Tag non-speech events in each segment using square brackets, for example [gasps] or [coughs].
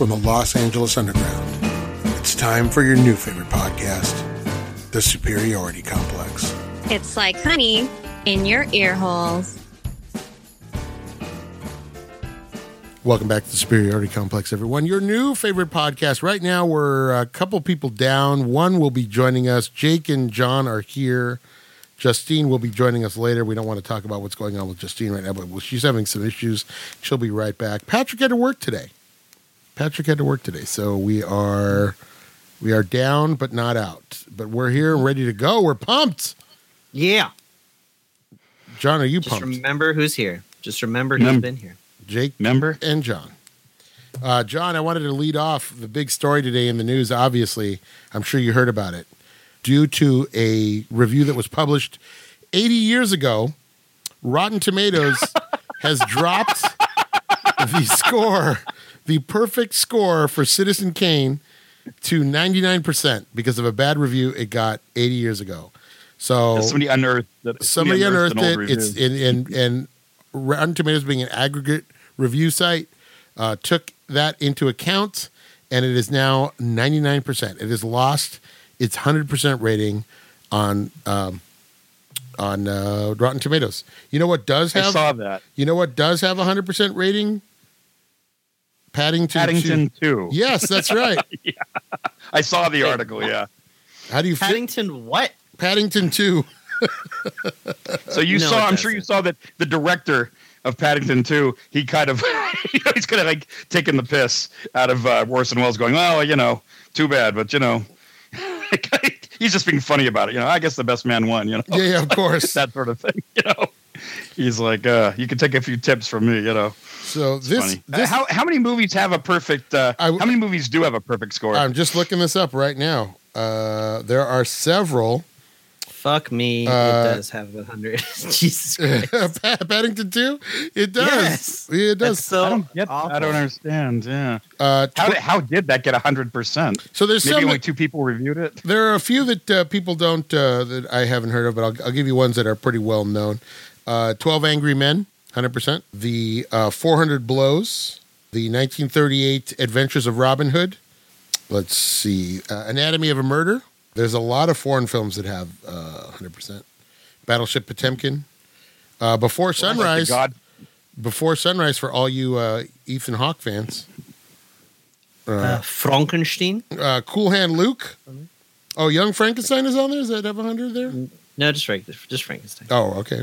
from the Los Angeles Underground. It's time for your new favorite podcast, The Superiority Complex. It's like honey in your ear holes. Welcome back to the Superiority Complex, everyone. Your new favorite podcast. Right now, we're a couple people down. One will be joining us. Jake and John are here. Justine will be joining us later. We don't want to talk about what's going on with Justine right now, but she's having some issues. She'll be right back. Patrick had to work today. Patrick had to work today, so we are we are down but not out. But we're here ready to go. We're pumped. Yeah. John, are you pumped? Just pumped? remember who's here. Just remember who's Mem- been here. Jake member, and John. Uh, John, I wanted to lead off the big story today in the news. Obviously, I'm sure you heard about it. Due to a review that was published 80 years ago, Rotten Tomatoes [laughs] has dropped the score, the perfect score for Citizen Kane to 99% because of a bad review it got 80 years ago. So Somebody unearthed that. somebody unearthed an it. It's review. and and Rotten Tomatoes being an aggregate review site uh, took that into account, and it is now ninety nine percent. It has lost its hundred percent rating on um, on uh, Rotten Tomatoes. You know what does have I saw that. You know what does have a hundred percent rating? Paddington. Paddington 2. too. Yes, that's right. [laughs] yeah. I saw the article. Yeah. How do you fit Paddington, what? Paddington two? [laughs] So you No, saw. I'm sure you saw that the director of Paddington 2, he kind of [laughs] he's kind of like taking the piss out of uh, Orson Welles, going, "Well, you know, too bad, but you know." he's just being funny about it, you know. I guess the best man won, you know. Yeah, yeah, of course. that sort of thing, you know. He's like, uh, you can take a few tips from me, you know. So this, Funny. Uh, this how how many movies have a perfect? Uh, I w- how many movies do have a perfect score? I'm just looking this up right now. Uh, there are several. Fuck me. Uh, it does have a hundred. [laughs] Jesus Christ. [laughs] Pa- Paddington 2? It does. Yes. Yeah, it That's does. so I don't get. awful. I don't understand. Yeah. Uh, How did, how did that get a hundred percent? so there's Maybe some. only that- two people reviewed it. there are a few that uh, people don't uh, that I haven't heard of, but I'll, I'll give you ones that are pretty well known. Uh, Twelve Angry Men, hundred percent. The uh, Four Hundred Blows, the 1938 Adventures of Robin Hood. Let's see, uh, Anatomy of a Murder. There's a lot of foreign films that have uh, hundred percent. Battleship Potemkin. Uh, Before Sunrise. God, Before Sunrise for all you uh, Ethan Hawke fans. Uh, Frankenstein? Uh, cool Hand Luke. Oh, Young Frankenstein is on there. Does that have 100 there? No, just Frank, just Frankenstein. Oh, okay.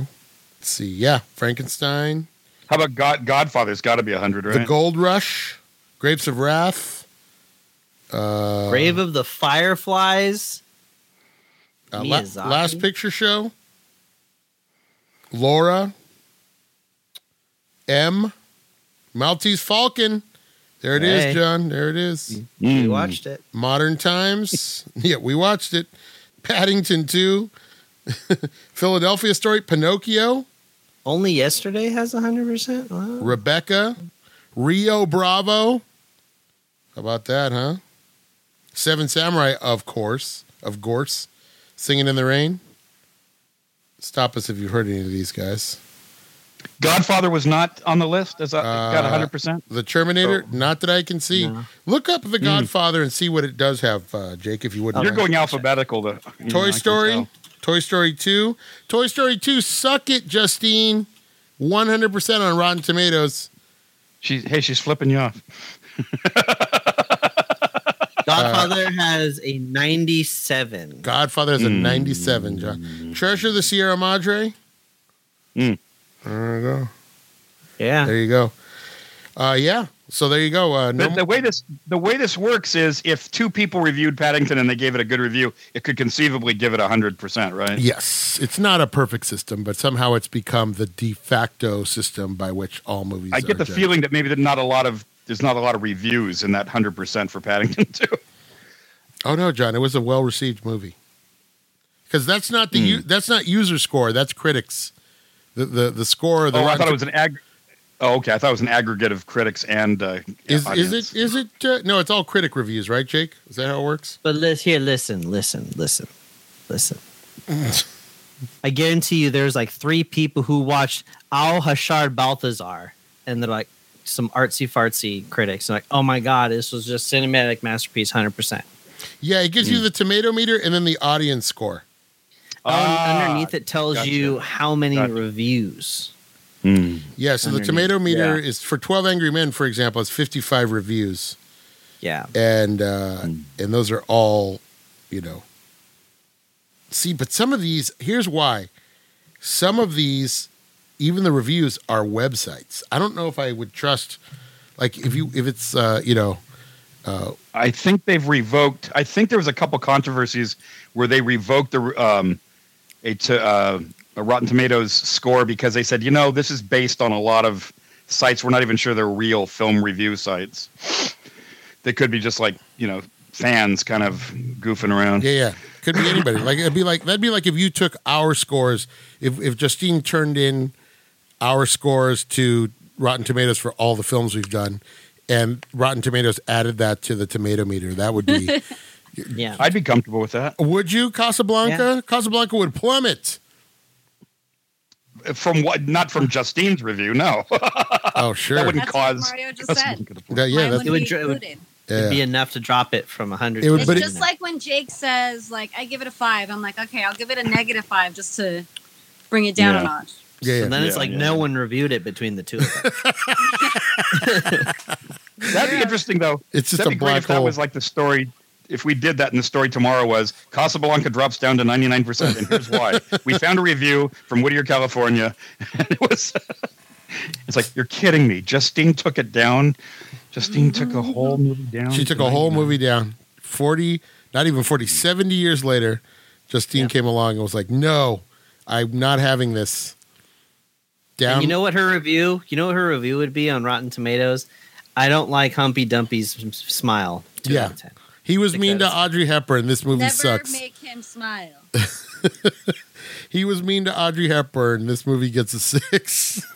Let's see. Yeah, Frankenstein. how about God? Godfather's got to be hundred, right? The Gold Rush. Grapes of Wrath. Uh, Grave of the Fireflies. uh, La- Last Picture Show. Laura. M. Maltese Falcon. There it is, Hey. John. There it is. We Mm. watched it. Modern Times. [laughs] yeah, we watched it. Paddington 2. [laughs] Philadelphia Story. Pinocchio. Only yesterday has a hundred percent. Wow. Rebecca. Rio Bravo. How about that, huh? Seven Samurai, of course. Of course. Singing in the Rain. Stop us if you've heard any of these guys. Godfather was not on the list. Is that got Uh, hundred percent? The Terminator, not that I can see. No. Look up The Godfather and see what it does have, uh, Jake, if you wouldn't. You're mind. going alphabetical. To, you know, Toy Story, tell. Toy Story 2. Toy Story 2, suck it, Justine. 100% on Rotten Tomatoes. She's hey, she's flipping you off. [laughs] Godfather has a ninety-seven. Godfather has a Mm. 97, John. Treasure of the Sierra Madre. Mm. There you go. Yeah. There you go. Uh, yeah. So there you go. Uh, The, no, the way this the way this works is if two people reviewed Paddington and they gave it a good review, it could conceivably give it hundred percent, right? yes, it's not a perfect system, but somehow it's become the de facto system by which all movies. I get the judged. feeling that maybe there's not a lot of there's not a lot of reviews in that hundred percent for Paddington [laughs] too. Oh no, John! It was a well received movie. Because that's not the u- that's not user score. That's critics. The the the score. The oh, I thought it was an ag. Oh, okay. I thought it was an aggregate of critics and uh, Is audience. is it is it? Uh, no, it's all critic reviews, right, Jake? Is that how it works? But let's here, listen, listen, listen, listen. I guarantee you, there's like three people who watched Au Hasard Balthazar, and they're like, some artsy fartsy critics, like, "Oh my god, this was just cinematic masterpiece, hundred percent." Yeah, it gives you the tomato meter and then the audience score. Ah, underneath it tells gotcha. you how many Gotcha. reviews. Hmm. Yeah, so the tomato meter yeah. is for 12 Angry Men, for example, it's 55 reviews. Yeah, And uh Hmm. and those are all, you know. See, but some of these, here's why. Some of these, even the reviews are websites. I don't know if I would trust like if you if it's uh, you know, uh I think they've revoked. I think there was a couple controversies where they revoked the um, a, to, uh, a Rotten Tomatoes score because they said, you know, this is based on a lot of sites. We're not even sure they're real film review sites. They could be just like you know fans kind of goofing around. Yeah, yeah. Could be anybody. like it'd be like that'd be like if you took our scores. If if Justine turned in our scores to Rotten Tomatoes for all the films we've done, and Rotten Tomatoes added that to the tomato meter, that would be. [laughs] yeah. I'd be comfortable with that. would you Casablanca? Casablanca would plummet. From what? Not from Justine's review. No, [laughs] Oh sure. that wouldn't That's cause. what Mario just said. That- yeah, Mine that's, It would be dr- it would- included. It'd be enough to drop it from hundred. It would- It's but it- just like when Jake says, like, I give it a five. I'm like, okay, I'll give it a negative five just to bring it down Yeah. a notch. yeah, So yeah. then it's like yeah. no one reviewed it between the two of them. [laughs] That'd be [laughs] interesting though. It's just That'd a be great black if that hole. was like the story. If we did that in the story tomorrow was Casablanca drops down to 99%, and here's why. [laughs] we found a review from Whittier, California, [laughs] and it was, it's like, you're kidding me. Justine took it down. Justine took a whole mm-hmm. movie down. She took a whole movie down. 40, not even 40, 70 years later, Justine Yeah. came along and was like, no, I'm not having this. Down. And you know what her review? You know what her review would be on Rotten Tomatoes? I don't like Humpy Dumpy's smile. Two Yeah. Out of ten. he was mean to Audrey Hepburn. This movie Never sucks. make him smile. [laughs] he was mean to Audrey Hepburn. This movie gets a six. [laughs]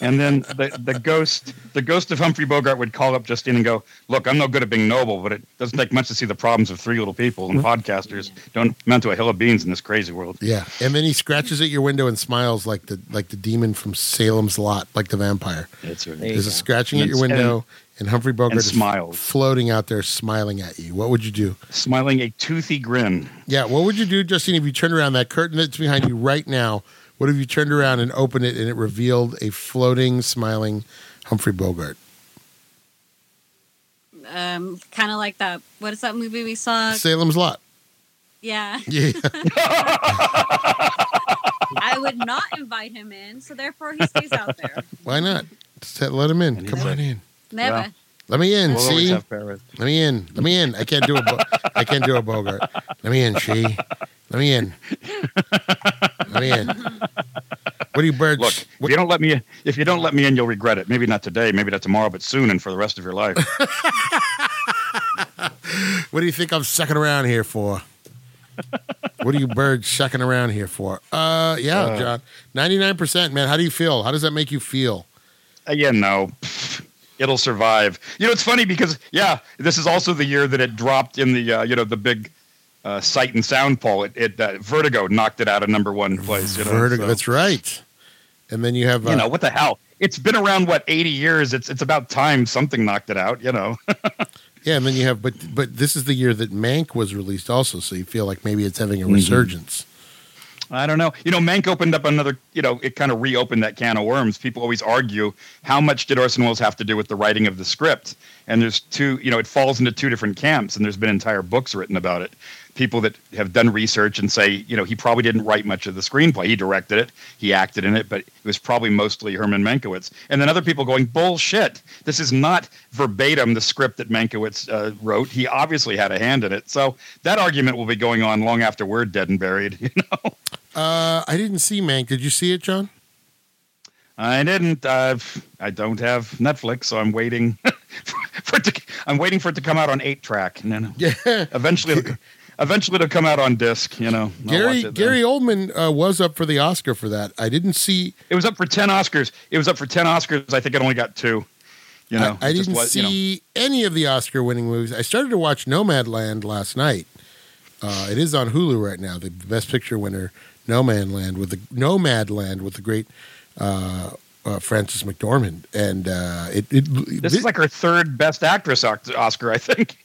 And then the, the ghost, the ghost of Humphrey Bogart would call up Justine and go, "Look, I'm no good at being noble, but it doesn't take much to see the problems of three little people and podcasters don't amount to a hill of beans in this crazy world." yeah, and then he scratches at your window and smiles like the like the demon from Salem's Lot, like the vampire. That's right. There you There's a go. scratching at And- your window, and, Humphrey Bogart and is smiles. floating out there, smiling at you. What would you do? Smiling a toothy grin. Yeah, what would you do, Justine, if you turned around that curtain that's behind you right now? What if you turned around and opened it and it revealed a floating, smiling Humphrey Bogart? Um, kind of like that. What is that movie we saw? Salem's Lot. Yeah, [laughs] Yeah, [laughs] I would not invite him in, so therefore he stays out there. why not? Just let him in. Come right in. Never. Well, Let me in. We'll see, let me in. Let me in. I can't do a. Bo- I can't do a Bogart. Let me in. She. Let me in. Let me in. What do you birds? Look, if you don't let me, if you don't let me in, you'll regret it. Maybe not today, maybe not tomorrow, but soon and for the rest of your life. [laughs] What do you think I'm sucking around here for? what are you birds sucking around here for? Uh, yeah, Uh. John. Ninety nine percent, man. How do you feel? How does that make you feel? Again, no, Pfft, it'll survive. You know, it's funny because yeah, this is also the year that it dropped in the uh, you know the big uh, sight and sound poll. It, it uh, Vertigo knocked it out of number one place. You know, Vertigo. so- That's right. And then you have, uh, you know what the hell? It's been around what eighty years. It's it's about time something knocked it out. You know. [laughs] yeah, and then you have, but but this is the year that Mank was released, also. So you feel like maybe it's having a Mhm. resurgence. I don't know. You know, Mank opened up another, you know, it kind of reopened that can of worms. People always argue how much did Orson Welles have to do with the writing of the script? And there's two, you know, it falls into two different camps, and there's been entire books written about it. People that have done research and say, you know, he probably didn't write much of the screenplay. He directed it, he acted in it, but it was probably mostly Herman Mankiewicz. And then other people going, bullshit. This is not verbatim the script that Mankiewicz uh, wrote. He obviously had a hand in it. So that argument will be going on long after we're dead and buried. [laughs] You know. Uh, I didn't see Mank. Did you see it, John? I didn't. Uh, I don't have Netflix, so I'm waiting [laughs] for it to. I'm waiting for it to come out on eight track, and then Yeah. eventually, it'll, eventually it'll come out on disc. You know, I'll Gary. Gary Oldman uh, was up for the Oscar for that. I didn't see. It was up for ten Oscars. It was up for ten Oscars. I think it only got two. You know, I, I didn't was- you know. see any of the Oscar winning movies. I started to watch Nomadland last night. Uh, it is on Hulu right now. The Best Picture winner, Nomadland with the Nomadland with the great uh, uh, Frances McDormand, and uh, it, it This is like her third Best Actress Oscar, I think.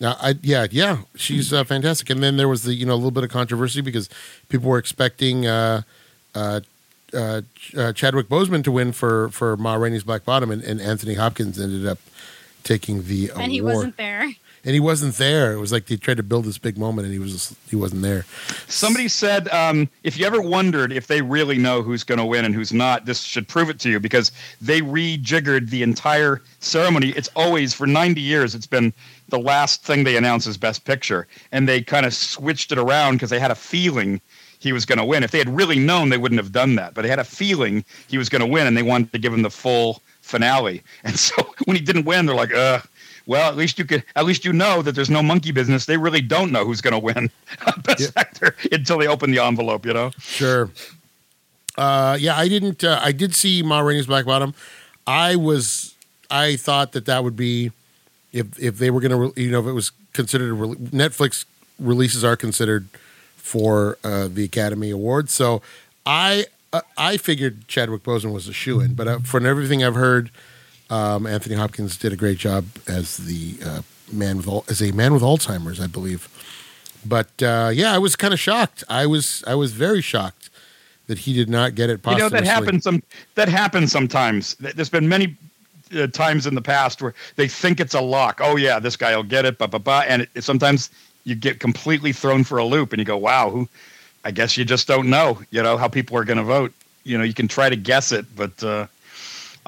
Now, I, yeah, yeah, she's uh, fantastic. And then there was the you know a little bit of controversy because people were expecting uh, uh, uh, uh, Chadwick Boseman to win for for Ma Rainey's Black Bottom, and, and Anthony Hopkins ended up taking the and he award. wasn't there. And he wasn't there. It was like they tried to build this big moment, and he was just, he wasn't there. Somebody said, um, if you ever wondered if they really know who's going to win and who's not, this should prove it to you because they rejiggered the entire ceremony. It's always, for 90 years, it's been the last thing they announce is Best Picture. And they kind of switched it around because they had a feeling he was going to win. If they had really known, they wouldn't have done that. But they had a feeling he was going to win, and they wanted to give him the full finale. And [laughs] so when he didn't win, they're like, well, at least you could, at least you know that there's no monkey business. They really don't know who's going to win [laughs] Best Yeah. Actor until they open the envelope, you know. Sure. Uh, yeah, I didn't. Uh, I did see Ma Rainey's Black Bottom. I was. I thought that that would be if if they were going to, you know, if it was considered a re- Netflix releases are considered for uh, the Academy Awards. So I uh, I figured Chadwick Boseman was a shoe in, but uh, from everything I've heard, um, Anthony Hopkins did a great job as the uh, man with al- as a man with Alzheimer's, I believe. But uh, yeah, I was kind of shocked. I was I was very shocked that he did not get it. You know that happens some that happens sometimes. There's been many uh, times in the past where they think it's a lock. Oh yeah, this guy will get it, blah blah blah, and it, it- sometimes you get completely thrown for a loop, and you go, "Wow, who?" I guess you just don't know. You know how people are going to vote. You know, you can try to guess it, but uh,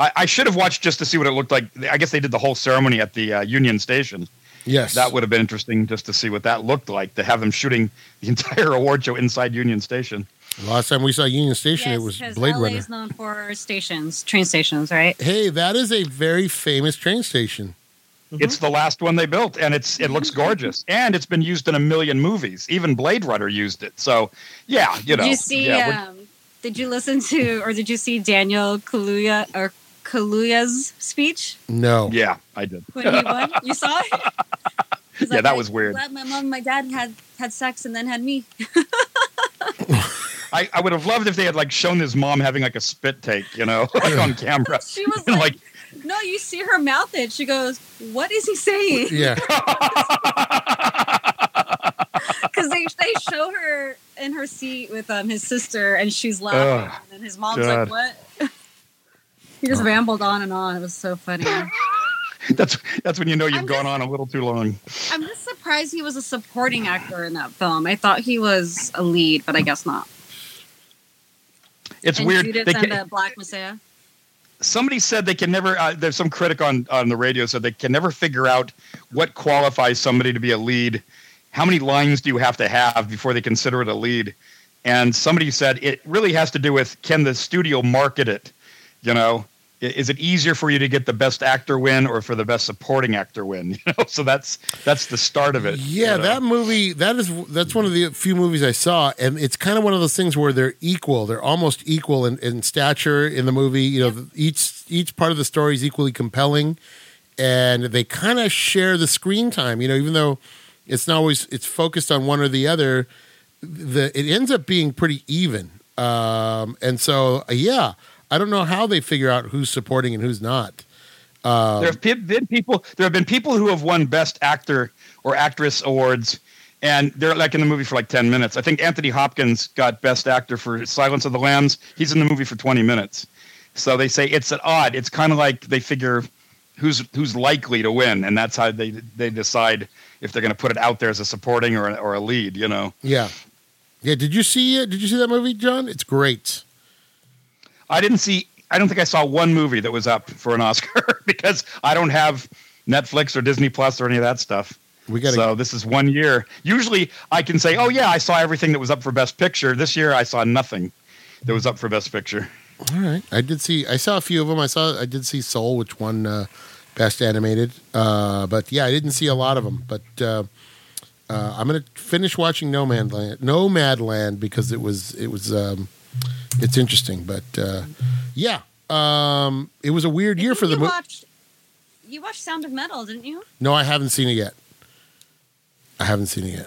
I, I should have watched just to see what it looked like. I guess they did the whole ceremony at the uh, Union Station. Yes, That would have been interesting just to see what that looked like to have them shooting the [laughs] entire award show inside Union Station. Last time we saw Union Station, yes, it was Blade LA Runner. is known for stations, train stations, right? Hey, that is a very famous train station. It's the last one they built, and it's it looks gorgeous, [laughs] and it's been used in a million movies. Even Blade Runner used it. So, yeah, you know. did you see? yeah, um, did you listen to, or did you see Daniel Kaluuya or Kaluuya's speech No, yeah, I did. when he won? [laughs] You saw it? He's Yeah, that was weird. Glad my mom, and my dad had had sex and then had me. [laughs] I, I would have loved if they had like shown his mom having like a spit take, you know, [laughs] like on camera. She was And, like, "No, you see her mouth it." She goes, "What is he saying?" yeah, Because they they show her in her seat with um his sister, and she's laughing, Ugh, and his mom's God. like, "What?" He just rambled on and on. It was so funny. [laughs] that's that's when you know you've I'm gone just- on a little too long. I'm just surprised he was a supporting actor in that film. I thought he was a lead, but I guess not. It's and weird. Judas They and can, the Black Messiah. somebody said they can never. Uh, there's some critic on on the radio said they can never figure out what qualifies somebody to be a lead. How many lines do you have to have before they consider it a lead? And somebody said it really has to do with can the studio market it? You know, is it easier for you to get the best actor win or for the best supporting actor win? [laughs] You know, so that's that's the start of it. yeah. you know? That movie, that is that's one of the few movies I saw, and it's kind of one of those things where they're equal. They're almost equal in, in stature in the movie. You know, each each part of the story is equally compelling, and they kind of share the screen time. You know, even though it's not always it's focused on one or the other, the it ends up being pretty even. Um, and so, uh, yeah, I don't know how they figure out who's supporting and who's not. there have been people. There have been people who have won Best Actor or Actress awards, and they're like in the movie for like ten minutes. I think Anthony Hopkins got Best Actor for Silence of the Lambs. He's in the movie for twenty minutes. So they say it's an odd. It's kind of like they figure who's who's likely to win, and that's how they they decide if they're going to put it out there as a supporting or or a lead. You know, Yeah, yeah. Did you see it? Did you see that movie, John? It's great. I didn't see. I don't think I saw one movie that was up for an Oscar [laughs] because I don't have Netflix or Disney Plus or any of that stuff. We got so this is one year. Usually I can say, oh yeah, I saw everything that was up for Best Picture. This year I saw nothing that was up for Best Picture. All right. I did see. I saw a few of them. I saw. I did see Soul, which won uh, best animated. Uh, but yeah, I didn't see a lot of them. But uh, uh, I'm gonna finish watching Nomadland. Nomadland because it was it was um, it's interesting. But uh, yeah, um, it was a weird year for the movie. you watched Sound of Metal, didn't you? No, I haven't seen it yet. I haven't seen it yet.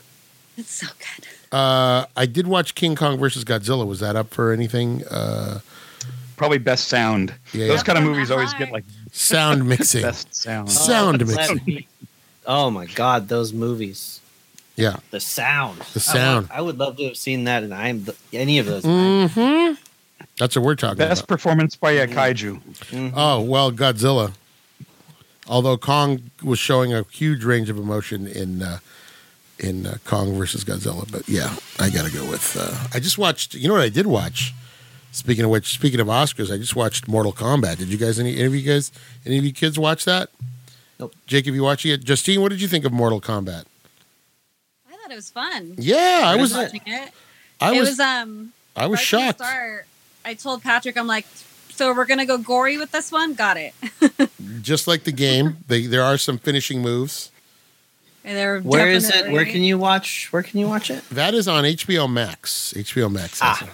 It's so good. Uh, I did watch King Kong versus Godzilla. Was that up for anything? Uh, probably best sound. Yeah, Those yeah. kind of movies always get like Sound mixing. [laughs] best sound. Sound Oh, mixing. [laughs] Oh my god, those movies. Yeah. The sound. The sound. I would, I would love to have seen that in I'm any of those. hmm That's what we're talking Best about. performance by a kaiju. Mhm. Oh well, Godzilla. Although Kong was showing a huge range of emotion in uh, in uh, Kong versus Godzilla, but yeah, I got to go with. Uh, I just watched. You know what I did watch? Speaking of which, speaking of Oscars, I just watched Mortal Kombat. Did you guys any, any of you guys any of you kids watch that? Nope. Jake, have you watched it? Justine, what did you think of Mortal Kombat? I thought it was fun. Yeah, I What was is it? watching it. I it was, was um I was right shocked. start, I told Patrick, I'm like, so we're gonna go gory with this one. Got it. [laughs] Just like the game, they, there are some finishing moves. And they're Where is it? Where can you watch? Where can you watch it? That is on HBO Max. HBO Max. Ah.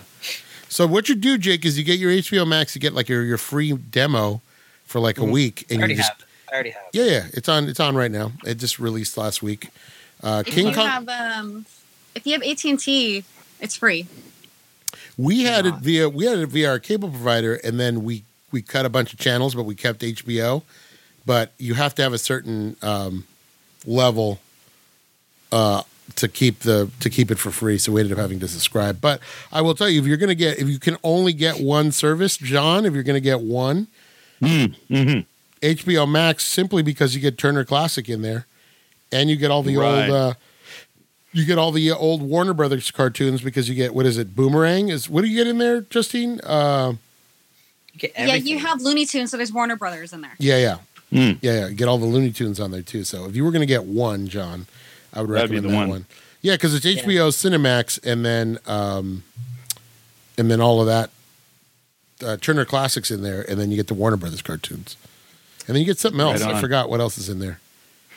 So what you do, Jake, is you get your HBO Max, you get like your, your free demo for like a Mhm. week, I and already you just have. I already have. yeah, yeah, it's on it's on right now. It just released last week. Uh, If King you Kong. have um, if you have AT and T, it's free. we had it not. via we had it via our cable provider, and then we we cut a bunch of channels, but we kept HBO. But you have to have a certain um, level uh, to keep the to keep it for free. So we ended up having to subscribe. But I will tell you, if you're going to get if you can only get one service, John, if you're going to get one Mm-hmm. HBO Max, simply because you get Turner Classic in there, and you get all the Right. old. Uh, you get all the old Warner Brothers cartoons because you get what is it? Boomerang is what do you get in there, Justine? Uh, You get Yeah, you have Looney Tunes, so there's Warner Brothers in there. yeah, yeah, Mm. yeah, yeah. Get all the Looney Tunes on there too. So if you were going to get one, John, I would That'd recommend the that one. one. Yeah, because it's HBO Cinemax, and then um, and then all of that uh, Turner Classics in there, and then you get the Warner Brothers cartoons, and then you get something else. Right I forgot what else is in there.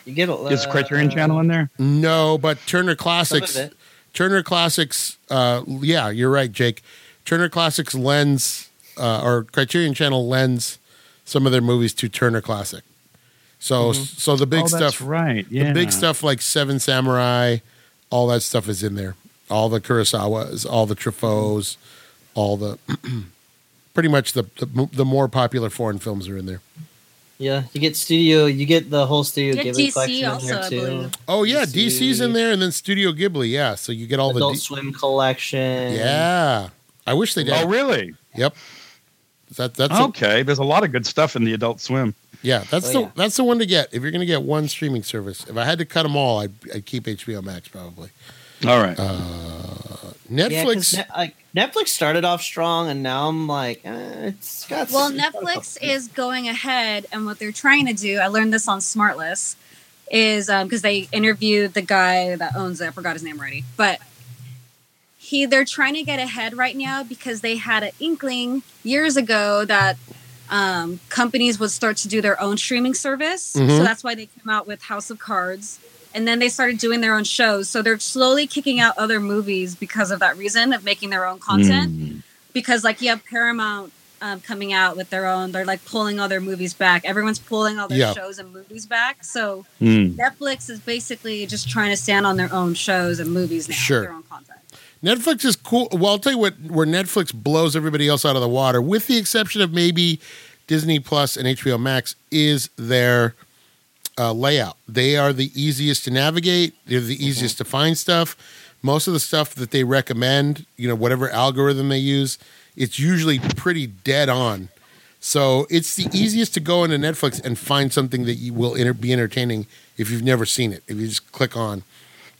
You get a, Is Criterion uh, Channel in there? No, but Turner some of Classics. it. Turner Classics. Uh, yeah, you're right, Jake. Turner Classics lends uh, or Criterion Channel lends some of their movies to Turner Classic. So, so the big oh, that's stuff, right. Yeah. the big stuff like Seven Samurai, all that stuff is in there. All the Kurosawas, all the Truffauts, all the [clears throat] pretty much the, the the more popular foreign films are in there. Yeah, you get studio. You get the whole Studio You get Ghibli DC collection also, in here too. Oh yeah, DC. DC's in there, and then Studio Ghibli. Yeah, so you get all the Adult the Swim collection. Yeah. I wish they did. Oh, really? Yep. That that's a- Okay. There's a lot of good stuff in the Adult Swim. yeah. That's Oh, the yeah. that's the one to get if you're going to get one streaming service. If I had to cut them all, I'd, I'd keep HBO Max probably. All right. Yeah, 'cause Netflix. Ne- like, Netflix started off strong, and now I'm like, eh, it's got. Well, it's got a Netflix is going ahead, and what they're trying to do, I learned this on Smartless, is because they interviewed the guy that owns it. I forgot his name already, but he they're trying to get ahead right now because they had an inkling years ago that um, companies would start to do their own streaming service. Mhm. So that's why they came out with House of Cards. And then they started doing their own shows. So they're slowly kicking out other movies because of that reason of making their own content Mm. because like you have Paramount um, coming out with their own. They're like pulling all their movies back. Everyone's pulling all their Yeah. shows and movies back. So Mm. Netflix is basically just trying to stand on their own shows and movies now. Sure. Their own content. Netflix is cool. Well, I'll tell you what, where Netflix blows everybody else out of the water, with the exception of maybe Disney Plus and HBO Max, is their uh, layout. They are the easiest to navigate. They're the easiest to find stuff. Most of the stuff that they recommend, you know, whatever algorithm they use, it's usually pretty dead on. So it's the easiest to go into Netflix and find something that you will enter- be entertaining if you've never seen it. If you just click on,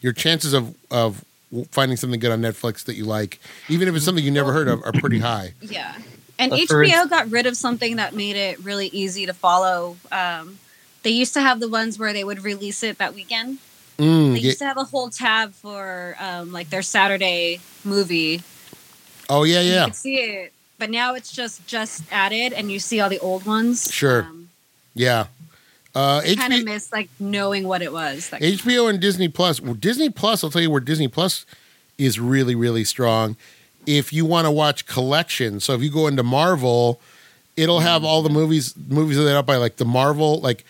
your chances of of finding something good on Netflix that you like, even if it's something you never heard of, are pretty high. Yeah. And But for HBO ins- got rid of something that made it really easy to follow. Um, they used to have the ones where they would release it that weekend. Mm, They yeah. used to have a whole tab for um, like their Saturday movie. Oh yeah, You yeah. could see it, but now it's just just added, and you see all the old ones. Sure. Um, Yeah. Uh, I kind of miss like knowing what it was. That HBO and Disney Plus. Well, Disney Plus, I'll tell you where Disney Plus is really, really strong. If you want to watch collection, so if you go into Marvel, it'll have all the movies movies laid out by like the Marvel, like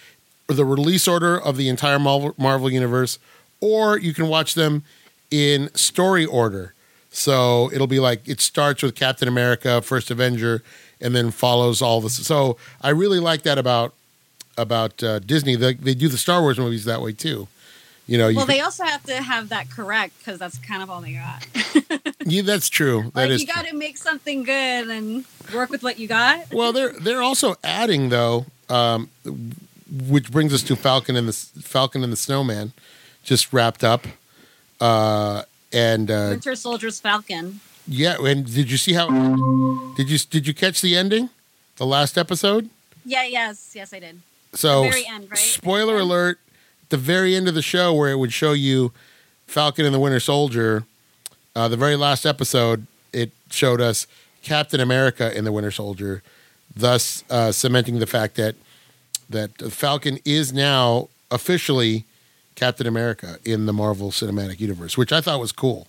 the release order of the entire Marvel, Marvel universe, or you can watch them in story order. So it'll be like it starts with Captain America, First Avenger, and then follows all this. So I really like that about about uh, Disney. They, they do the Star Wars movies that way too. You know, you Well, they also have to have that correct because that's kind of all they got. [laughs] yeah, that's true. That like is you got to make something good and work with what you got. Well, they're they're also adding though, um, which brings us to Falcon and the Falcon and the Snowman, just wrapped up, uh, and uh, Winter Soldier's Falcon. yeah. And did you see how? Did you did you catch the ending, the last episode? Yeah, yes, yes, I did. So, The very end, right? spoiler alert: the very end of the show, where it would show you Falcon and the Winter Soldier, uh, the very last episode, it showed us Captain America in the Winter Soldier, thus uh, cementing the fact that that Falcon is now officially Captain America in the Marvel Cinematic Universe, which I thought was cool.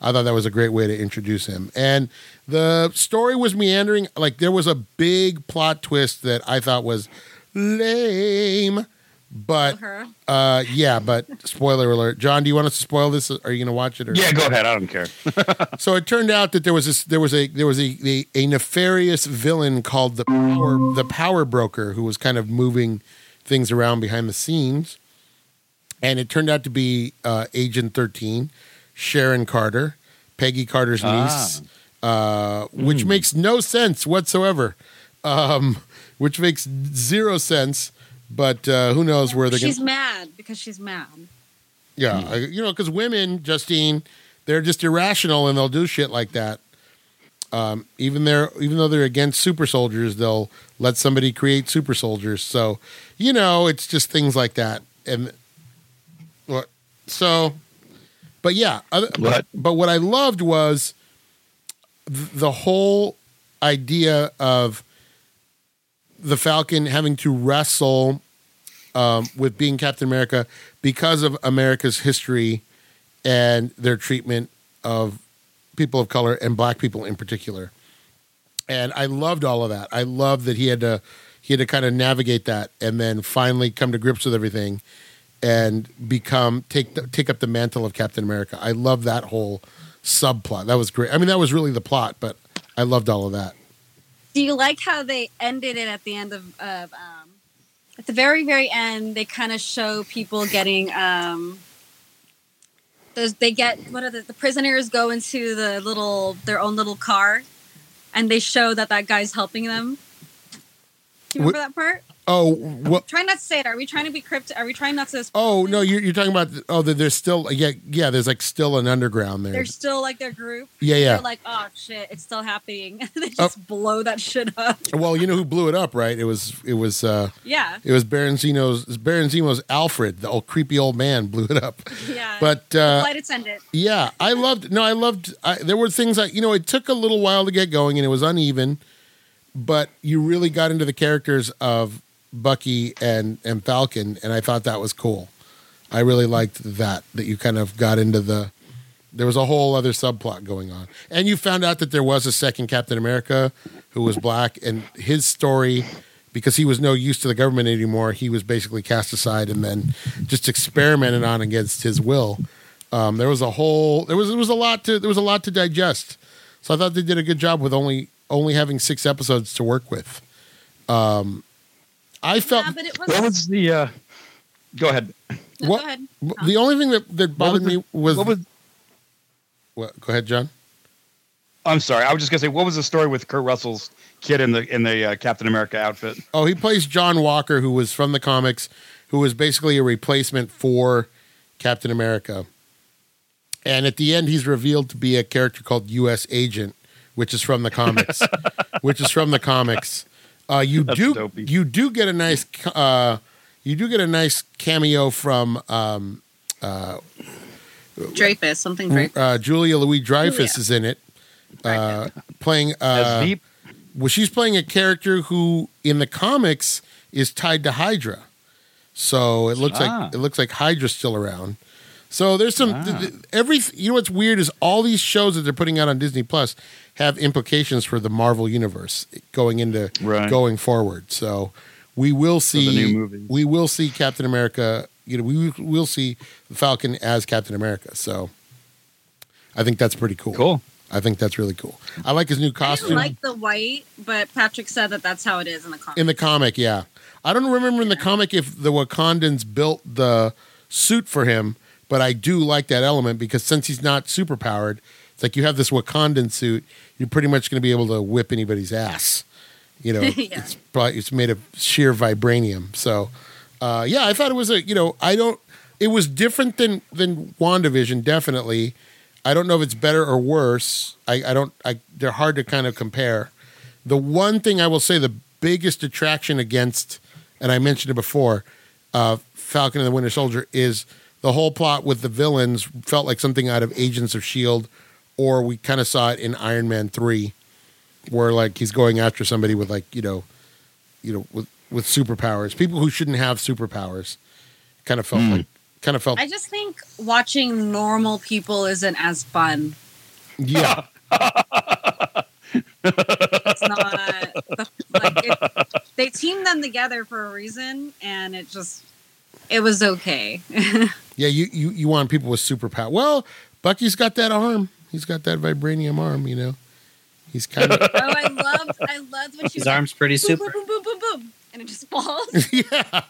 I thought that was a great way to introduce him. And the story was meandering. Like there was a big plot twist that I thought was lame. But Her. uh, yeah, but spoiler alert. John, do you want us to spoil this? Are you going to watch it? Or? Yeah, go ahead. I don't care. [laughs] So it turned out that there was this, there was a there was a, a a nefarious villain called the power the power broker who was kind of moving things around behind the scenes, and it turned out to be uh, Agent Thirteen, Sharon Carter, Peggy Carter's niece, uh, which makes no sense whatsoever, um, which makes zero sense. But uh, who knows where they're going? She's mad because she's mad. Yeah, I- you know, because women, Justine, they're just irrational and they'll do shit like that. Um, even they're even though they're against super soldiers, they'll let somebody create super soldiers. So, you know, it's just things like that. And what? So, but yeah, other, What? But what I loved was th- the whole idea of the Falcon having to wrestle um, with being Captain America because of America's history and their treatment of people of color and black people in particular. And I loved all of that. I loved that he had to he had to kind of navigate that and then finally come to grips with everything and become take take up the mantle of Captain America. I love that whole subplot. That was great. I mean, that was really the plot, but I loved all of that. Do you like how they ended it at the end of, of um, at the very very end? They kind of show people getting um, those. They get what are the, the prisoners go into the little their own little car, and they show that that guy's helping them. Do you remember that part? Oh, what? Try not to say it. Are we trying to be cryptic? Are we trying not to? Oh no, you're, you're talking about oh, there's still yeah yeah. There's like still an underground there. They're still like their group. Yeah, yeah. They're like, oh shit, it's still happening. [laughs] they Oh. just blow that shit up. Well, you know who blew it up, right? It was it was uh Yeah, it was Baron Zemo's Berenzino's Alfred, the old creepy old man, [laughs] blew it up. yeah. But uh, flight attendant. yeah, I [laughs] loved. No, I loved. I, there were things that you know. It took a little while to get going, and it was uneven. But you really got into the characters of Bucky and and Falcon, and I thought that was cool. I really liked that that you kind of got into the. There was a whole other subplot going on, and you found out that there was a second Captain America who was black, and his story. Because he was no use to the government anymore, he was basically cast aside and then just experimented on against his will. Um, there was a whole there was there was a lot to there was a lot to digest. So I thought they did a good job with only only having six episodes to work with. Um, I felt Yeah, but it was. What was the? Uh, go ahead. No, what- Go ahead. the only thing that, that What was bothered the- me was, What was? what, go ahead, John. I'm sorry. I was just gonna say, what was the story with Kurt Russell's kid in the in the uh, Captain America outfit? Oh, he plays John Walker, who was from the comics, who was basically a replacement for Captain America. And at the end, he's revealed to be a character called U.S. Agent, which is from the comics. [laughs] which is from the comics. Uh, you That's do dopey. you do get a nice uh, you do get a nice cameo from um, Dreyfus, something Dreyfus. uh, Julia Louis Dreyfus Julia. is in it, uh, playing. Uh, well, she's playing a character who, in the comics, is tied to Hydra. So it looks Ah. like it looks like Hydra's still around. So there's some Ah. th- th- every you know what's weird is all these shows that they're putting out on Disney Plus have implications for the Marvel universe going into Right. going forward. So we will see the new movies. we will see Captain America. You know, we will see the Falcon as Captain America. So I think that's pretty cool. Cool. I think that's really cool. I like his new costume. I costume like the white, but Patrick said that that's how it is in the comic. in the comic. Yeah, I don't remember in the comic if the Wakandans built the suit for him, but I do like that element because since he's not super powered, it's like you have this Wakandan suit, you're pretty much going to be able to whip anybody's ass. You know, [laughs] Yeah. it's probably it's made of sheer vibranium. So, uh, yeah, I thought it was a you know I don't. It was different than than Wandavision, definitely. I don't know if it's better or worse. I, I don't. I they're hard to kind of compare. The one thing I will say, the biggest attraction against, and I mentioned it before, uh, Falcon and the Winter Soldier is the whole plot with the villains felt like something out of Agents of Shield, or we kind of saw it in Iron Man three, where like he's going after somebody with like you know, you know with with superpowers, people who shouldn't have superpowers, kind of felt Hmm. like kind of felt I just think watching normal people isn't as fun. yeah [laughs] It's not the, like it, they teamed them together for a reason, and it just it was okay. [laughs] yeah you you you want people with superpower. Well, Bucky's got that arm. He's got that vibranium arm. You know, he's kind of [laughs] oh, I loved I loved when she His was like, arm's pretty boom, super. boom, boom, boom, boom, boom, and it just falls. [laughs] yeah.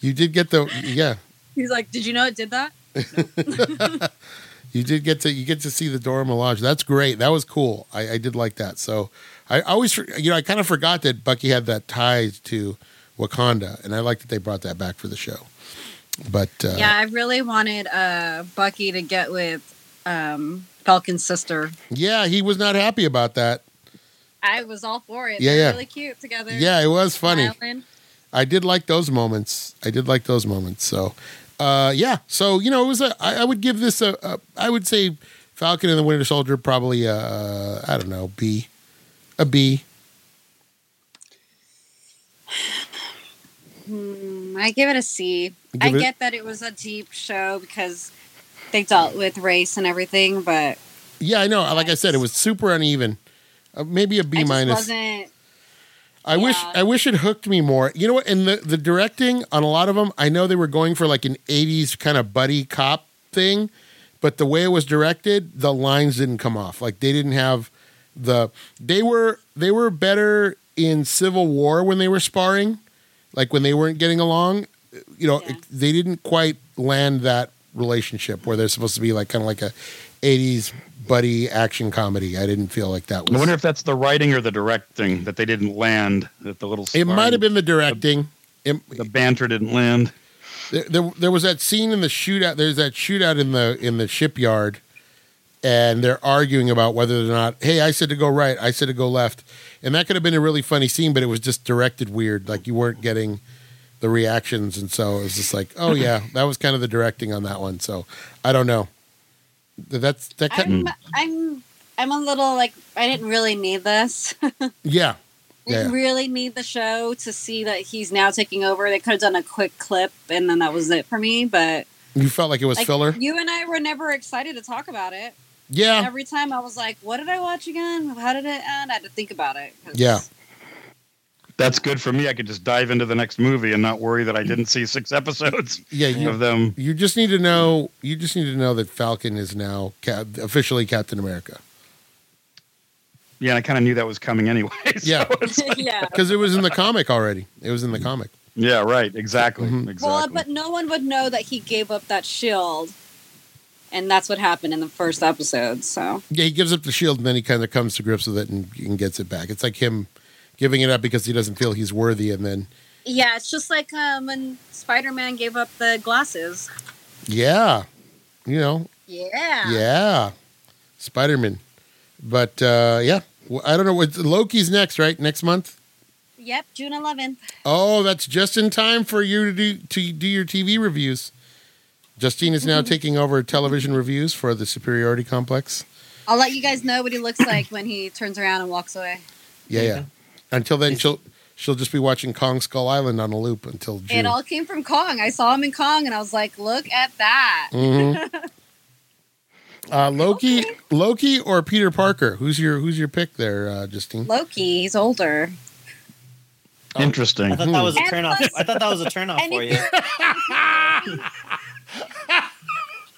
You did get the yeah. He's like, "Did you know it did that?" [laughs] You did get to you get to see the Dora Milaje. That's great. That was cool. I, I did like that. So I always you know I kind of forgot that Bucky had that tie to Wakanda, and I like that they brought that back for the show. But uh, Yeah, I really wanted uh, Bucky to get with um, Falcon's sister. yeah, he was not happy about that. I was all for it. Yeah, They're yeah. really cute together. Yeah, it was funny. I did like those moments. I did like those moments. So, uh, yeah. So you know, it was a. I, I would give this a, a. I would say Falcon and the Winter Soldier probably a. Uh, I don't know B, a B. [sighs] Hmm, I give it a C. I it- get that it was a deep show because they dealt with race and everything, but Yeah, I know. Like I said, it was super uneven. Uh, maybe a I B just minus. wasn't. I wish. I wish it hooked me more. You know what? And the the directing on a lot of them, I know they were going for like an '80s kind of buddy cop thing, but the way it was directed, the lines didn't come off. Like they didn't have the they were they were better in Civil War when they were sparring, like when they weren't getting along. You know, Yeah. they didn't quite land that relationship where they're supposed to be like kind of like a '80s buddy action comedy. I didn't feel like that was. I wonder if that's the writing or the directing that they didn't land. That the little it might have been the directing. It, the banter didn't land. there, there, there was that scene in the shootout. There's that shootout in the in the shipyard, and they're arguing about whether or not. Hey, I said to go right. I said to go left, and that could have been a really funny scene, but it was just directed weird. Like you weren't getting the reactions, and so it was just like, oh yeah, [laughs] that was kind of the directing on that one. So I don't know. That's that. Kind, I'm, mm. I'm, I'm a little like I didn't really need this. [laughs] yeah, didn't yeah, really need the show to see that he's now taking over. They could have done a quick clip and then that was it for me. But you felt like it was like, filler. you and I were never excited to talk about it. Yeah, Every time I was like, "What did I watch again? How did it end?" I had to think about it. Yeah. That's good for me. I could just dive into the next movie and not worry that I didn't see six episodes yeah. You, of them. you just need to know. You just need to know that Falcon is now ca- officially Captain America. Yeah, and I kind of knew that was coming anyway. [laughs] so Yeah. [laughs] like- yeah. because it was in the comic already. It was in the comic. yeah, right. Exactly. Mhm. Exactly. Well, but no one would know that he gave up that shield, and that's what happened in the first episode. So Yeah, he gives up the shield and then he kind of comes to grips with it and, and gets it back. It's like him giving it up because he doesn't feel he's worthy, and then yeah, it's just like um, when Spider-Man gave up the glasses. yeah, you know, Yeah. yeah, Spider Man. But uh, yeah, I don't know what Loki's next, right? Next month. Yep. June 11th. Oh, that's just in time for you to do to do your TV reviews. Justine is now taking over television reviews for the Superiority Complex. I'll let you guys know what he looks [coughs] like when he turns around and walks away. Yeah, yeah. Until then, she'll she'll just be watching Kong Skull Island on a loop until June. It all came from Kong. I saw him in Kong, and I was like, "Look at that." Mhm. [laughs] uh, Loki, Okay. Loki, or Peter Parker? Who's your Who's your pick there, uh, Justine? Loki, he's older. Interesting. I thought that was a And turnoff. I thought that was a turnoff and for you. [laughs] [laughs]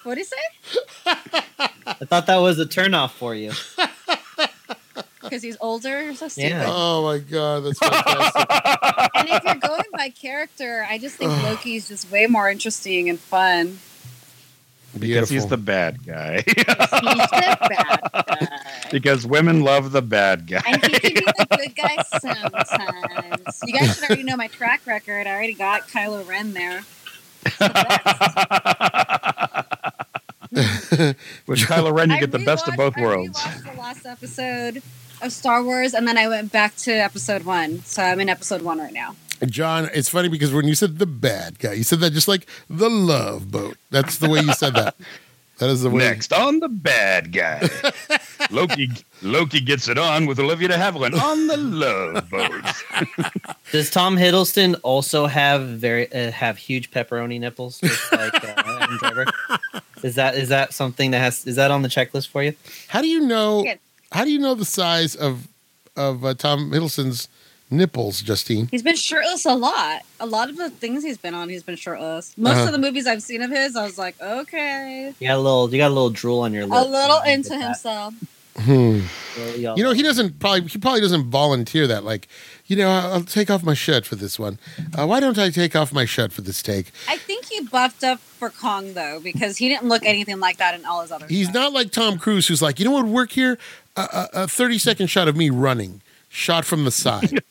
What do you say? I thought that was a turnoff for you. [laughs] because he's older. So stupid. Yeah. Oh my god, that's [laughs] fantastic. And if you're going by character, I just think [sighs] Loki's just way more interesting and fun. because he's the bad guy. He's the bad guy. because women love the bad guy. And he can be the [laughs] good guy sometimes. You guys should already know my track record. I already got Kylo Ren there. The best. [laughs] With Kylo Ren, you I get the best of both I worlds. the last episode of Star Wars, and then I went back to episode one. So I'm in episode one right now. John, it's funny because when you said the bad guy, you said that just like the love boat. That's the way you said that. [laughs] That is the way. Next on the bad guy, [laughs] Loki. Loki gets it on with Olivia de Havilland on the love boat. Does Tom Hiddleston also have very uh, have huge pepperoni nipples, just like uh, Adam Driver? Is that is that something that has is that on the checklist for you? How do you know? How do you know the size of of uh, Tom Hiddleston's nipples, Justine? He's been shirtless a lot. A lot of the things he's been on, he's been shirtless. Most Uh-huh. of the movies I've seen of his, I was like, okay, You got a little you got a little drool on your lip. a little into himself. Hmm. You know, he doesn't probably he probably doesn't volunteer that. Like, you know, I'll, I'll take off my shirt for this one. Uh, why don't I take off my shirt for this take? I think he buffed up for Kong though, because he didn't look anything like that in all his other. He's stuff. not like Tom Cruise, who's like, you know what would work here? A, a, a thirty second shot of me running, shot from the side.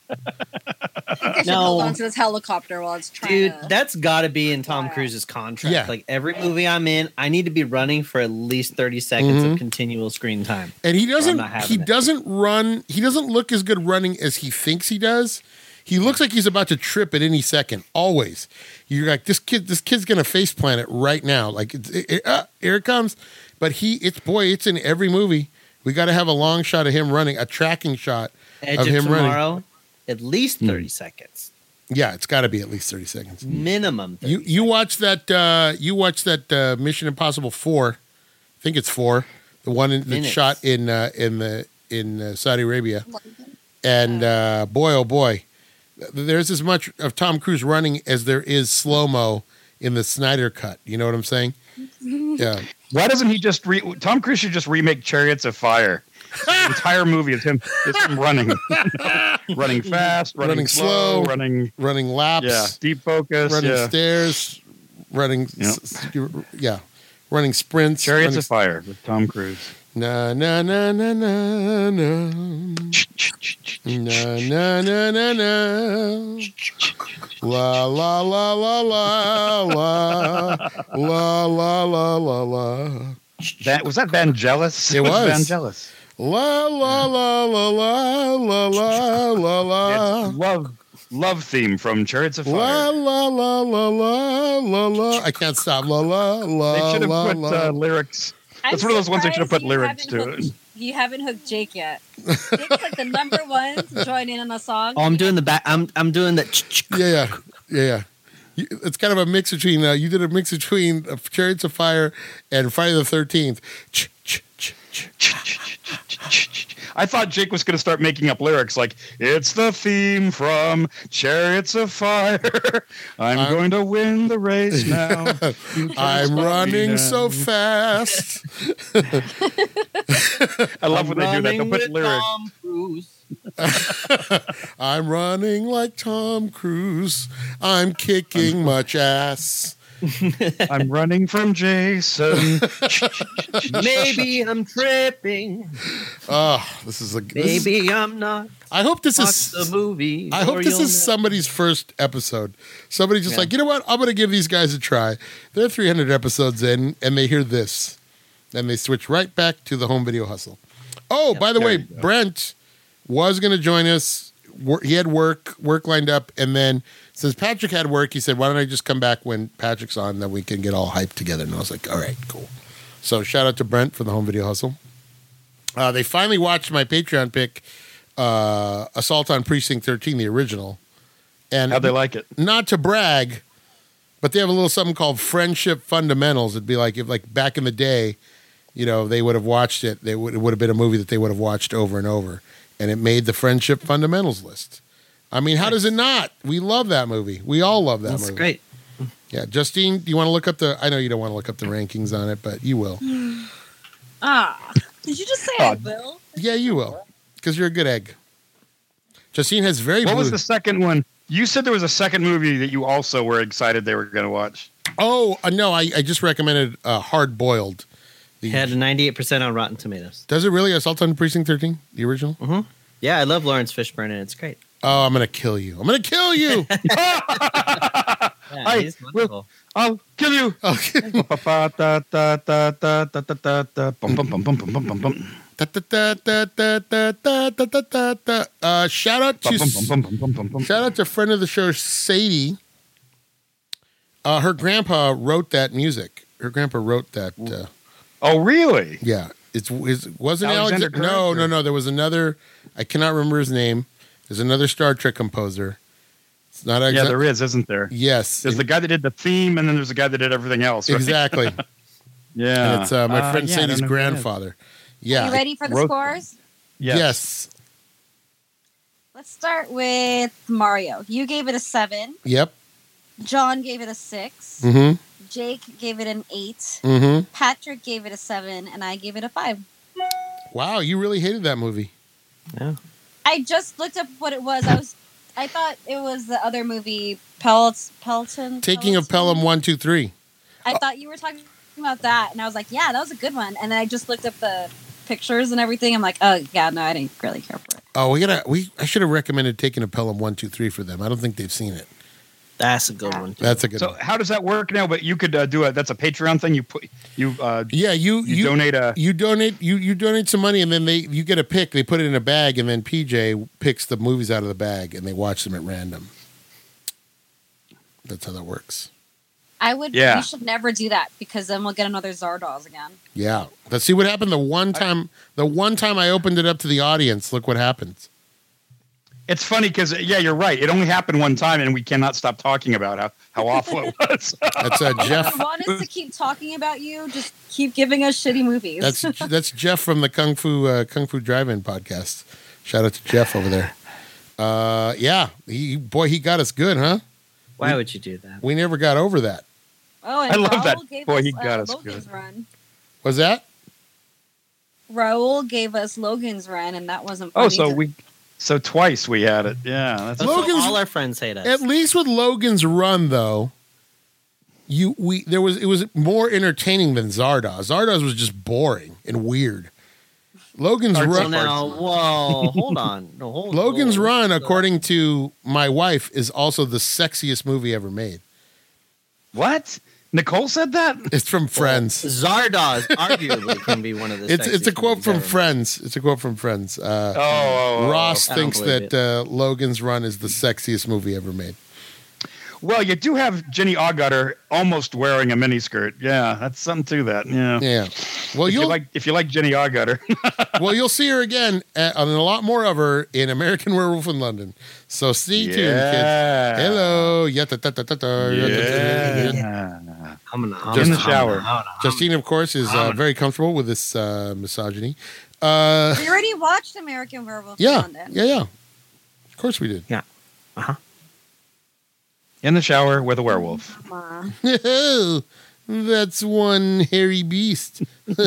I think I should No. hold on to this helicopter while it's trying Dude, to. that's got to be in Tom Wow. Cruise's contract. Yeah. Like every movie I'm in, I need to be running for at least 30 seconds Mhm. of continual screen time. and he doesn't he it. doesn't run he doesn't look as good running as he thinks he does he looks like he's about to trip at any second always you're like this kid this kid's gonna face plant it right now like it, it- uh, here it comes but he it's boy it's in every movie we got to have a long shot of him running a tracking shot Edge Of of, him running. At least Hmm. 30 seconds. yeah it's got to be at least 30 seconds Minimum. 30 you you watch that uh you watch that uh mission impossible 4 i think it's 4 the one in, that's shot in uh in the in uh, saudi arabia And uh, boy, oh boy, there's as much of Tom Cruise running as there is slow mo in the Snyder cut. You know what I'm saying? [laughs] Yeah. Why doesn't he just re- Tom Cruise should just remake Chariots of Fire? The entire movie is him, is him running, [laughs] running fast, running, Running slow, slow. running Running laps, yeah, deep focus, running yeah. stairs, running, Yep. s- s- yeah, running sprints. Chariots running, of Fire with Tom Cruise. na na na na na na na na na na na. La la la la la la la la la la la. That was that Vangelis. It was. Vangelis. La la la la la la la la la. Love love theme from Chariots of Fire. la la la la la la. I can't stop. La la They la should have la put la. uh, lyrics. I'm That's one of those ones they should have put lyrics to hooked- it. You haven't hooked Jake yet. Jake's like the number one to join in on the song. Oh, I'm doing the back. I'm I'm doing the. yeah, yeah, yeah, yeah. It's kind of a mix between. Uh, you did a mix between uh, Chariots of Fire and Friday the Thirteenth. I thought Jake was going to start making up lyrics like "It's the theme from Chariots of Fire." [laughs] I'm, I'm- going to win the race [laughs] now. [laughs] I'm running so fast. I love when they do that. They'll put lyrics. I'm running like Tom Cruise. I'm kicking much ass. [laughs] I'm running from Jason. [laughs] Maybe I'm tripping. Oh, this is a. This is, Maybe I'm not. I hope this is. the movie. I hope this is know. somebody's first episode. Somebody just Yeah. like, you know what? I'm going to give these guys a try. They're 300 episodes in, and they hear this, and they switch right back to the home video hustle. Oh, Yep. by the way. Brent was going to join us. He had work work lined up, and then since Patrick had work, he said, "Why don't I just come back when Patrick's on? Then we can get all hyped together." And I was like, "All right, cool." So shout out to Brent for the home video hustle. Uh, they finally watched my Patreon pick, uh, Assault on Precinct 13, the original. And How'd they like it? not to brag, but they have a little something called Friendship Fundamentals. It'd be like if, like back in the day, you know, they would have watched it. They would it would have been a movie that they would have watched over and over, and it made the Friendship Fundamentals list. I mean, how does it not? We love that movie. We all love that That's movie. great. Yeah, Justine, do you want to look up the? I know you don't want to look up the rankings on it, but you will. [sighs] Ah, did you just say I will? Yeah, you will. because you're a good egg. Justine has very What blue. was the second one? You said there was a second movie that you also were excited they were going to watch. oh uh, no, I, I just recommended uh, Hard Boiled. The, Had 98% on Rotten Tomatoes. does it really Assault on Precinct 13, the original? Yeah, I love Laurence Fishburne, and it's great oh, I'm gonna kill you. I'm gonna kill you. [laughs] Yeah, [laughs] I will. I'll kill you. I'll kill you. uh, shout out to shout out to friend of the show Sadie. Uh, her grandpa wrote that music. Her grandpa wrote that. Uh, oh, really? Yeah. It's, it's wasn't Alexander. Alexander no, no, no. There was another. I cannot remember his name. There's another Star Trek composer. It's not Yeah, there is, isn't there? Yes, There's the guy that did the theme, and then there's the guy that did everything else. right? exactly. [laughs] Yeah. And it's uh, my Uh, friend yeah, Sadie's know who that is. grandfather. Yeah. you ready for the Wrote- scores? Yes. Yes. Let's start with Mario. You gave it a seven. Yep. John gave it a six. Mm-hmm. Jake gave it an eight. Mm-hmm. Patrick gave it a seven, and I gave it a five. Wow, you really hated that movie. Yeah. I just looked up what it was. I was, I thought it was the other movie, Pelt, Pelton. Taking of Pelham one two three. I thought you were talking about that, and I was like, yeah, that was a good one. And then I just looked up the pictures and everything. I'm like, oh yeah, no, I didn't really care for it. Oh, we gotta. We I should have recommended taking a Pelham one two three for them. I don't think they've seen it. That's a good one. Too. That's a good. One. So one. how does that work now? But you could uh, do a that's a Patreon thing. You put you uh, Yeah, you you, you donate a you donate you you donate some money and then they you get a pick. They put it in a bag and then PJ picks the movies out of the bag and they watch them at random. That's how that works. I would. Yeah. We should never do that because then we'll get another Zardoz again. Yeah. Let's see what happened the one time. The one time I opened it up to the audience. Look what happens. It's funny because yeah, you're right. It only happened one time, and we cannot stop talking about how, how awful it was. [laughs] That's uh, Jeff. If you want us to keep talking about you, just keep giving us shitty movies. That's [laughs] that's Jeff from the Kung Fu uh, Kung Fu Drive-In podcast. Shout out to Jeff over there. Uh, yeah, he boy, he got us good, huh? Why would you do that? We never got over that. oh, and I love Raoul that. Gave Boy, us, he got uh, us Logan's good. Run. Was that? Raul gave us Logan's Run, and that wasn't. Funny oh, so to- we so twice we had it. Yeah, that's So Logan's- all our friends hate us. At least with Logan's Run, though, you we there was it was more entertaining than Zardoz. Zardoz was just boring and weird. Logan's Artsy well, Run. now, whoa, hold on. [laughs] No, hold Logan's hold- Run, hold according to my wife, is also the sexiest movie ever made. what Nicole said that. It's from Friends. Zardoz arguably can be one of the. [laughs] It's it's a quote from ever. Friends. It's a quote from Friends. Uh, Oh, oh, oh, Ross thinks that uh, Logan's Run is the sexiest movie ever made. Well, you do have Jenny Agutter almost wearing a miniskirt. Yeah, that's something to that. Yeah. Yeah. Well, if you you'll like if you like Jenny Agutter, [laughs] well you'll see her again uh, and a lot more of her in American Werewolf in London. So stay tuned, kids. yeah. Hello, yeah, yeah, Yeah. Just in the shower. gonna- Justine, of course, is uh, very comfortable with this uh, misogyny. Uh, we already watched American Werewolf in yeah, London. yeah, yeah. Of course we did. In the shower with a werewolf. Mama. That's one hairy beast. but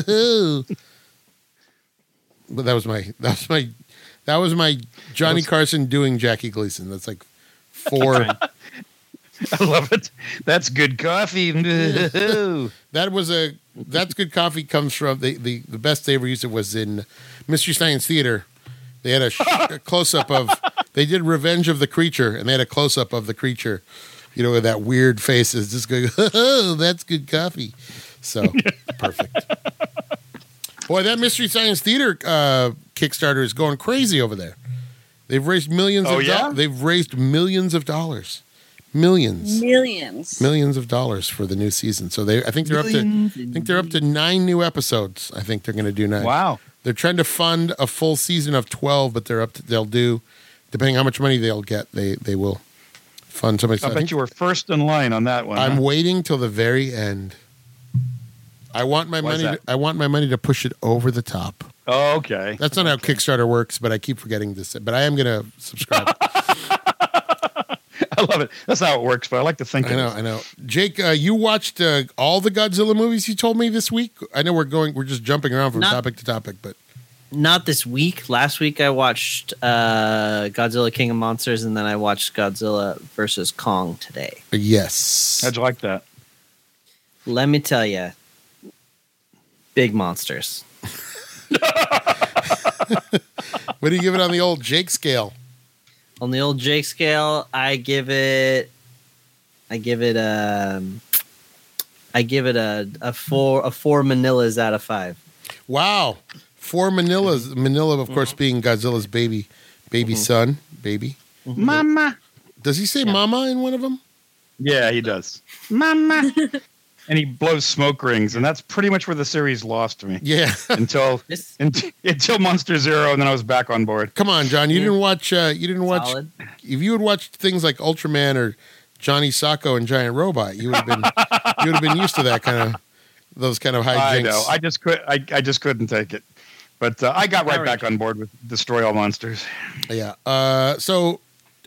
that was my that was my that was my Johnny Carson doing Jackie Gleason. That's like four. [laughs] I love it. That's good coffee. [laughs] that was a that's good coffee comes from the, the the best they ever used it was in Mystery Science Theater. They had a, sh- a close up of they did Revenge of the Creature and they had a close up of the creature, you know, with that weird face is just going, [laughs] oh, that's good coffee. So [laughs] perfect. Boy, that Mystery Science Theater uh, Kickstarter is going crazy over there. They've raised millions Oh, of yeah? dollars. They've raised millions of dollars. Millions Millions. millions of dollars for the new season. So they, I think they're up to, I think they're up to nine new episodes. I think they're going to do nine. wow. They're trying to fund a full season of twelve, but they're up to, they'll do, depending how much money they'll get, they they will fund somebody. I bet you were first in line on that one. I'm huh? waiting till the very end. I want my Why's money. To, I want my money to push it over the top. Oh, okay. That's not how Kickstarter works, but I keep forgetting this. But I am going to subscribe. [laughs] I love it. That's how it works, but I like to think I it know, is. I know. Jake, uh, you watched uh, all the Godzilla movies you told me this week. I know we're going, we're just jumping around from Not- topic to topic, but not this week. Last week I watched uh, Godzilla King of Monsters, and then I watched Godzilla versus Kong today. Yes. How'd you like that? Let me tell you, big monsters. What do you give it on the old Jake scale? On the old Jake scale, I give it, I give it a, I give it a a four a four Minillas out of five. Wow. Four Minillas. Minilla, of course, mm-hmm. being Godzilla's baby, baby mm-hmm. son, baby. Mm-hmm. Mama. Does he say Yeah. mama in one of them? Yeah, he does. Mama. [laughs] and he blows smoke rings, and that's pretty much where the series lost me Yeah. [laughs] until [laughs] This until, until Monster Zero, and then I was back on board. Come on, John. You Yeah. didn't watch. Uh, you didn't watch. solid. If you had watched things like Ultraman or Johnny Sokko and Giant Robot, you would have been. you would have been used to that kind of those kind of hijinks. I know. I just could. I, I just couldn't take it. But uh, I got right back on board with Destroy All Monsters. yeah. Uh, so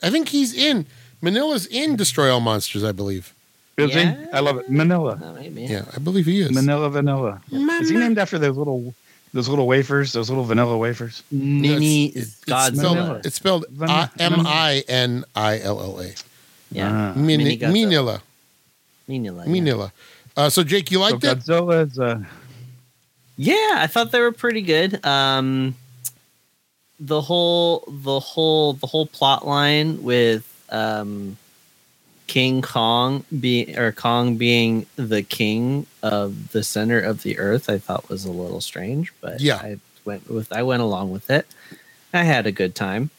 I think he's in. Minilla's in Destroy All Monsters, I believe. Is Yeah. he? I love it. Minilla. Oh, maybe. Yeah, I believe he is. Minilla Vanilla. Is he named after those little those little wafers? Those little vanilla wafers? Mini it's, it's Godzilla. spelled, it's spelled M I N I L L A. yeah, Ah. Mini- Mini Minilla. Minilla. yeah. Minilla. Uh, so Jake, you So liked it? Godzilla is. Uh, Yeah, I thought they were pretty good. Um, the whole, the whole, the whole plot line with um, King Kong being or Kong being the king of the center of the earth, I thought was a little strange, but Yeah. I went with, I went along with it. I had a good time.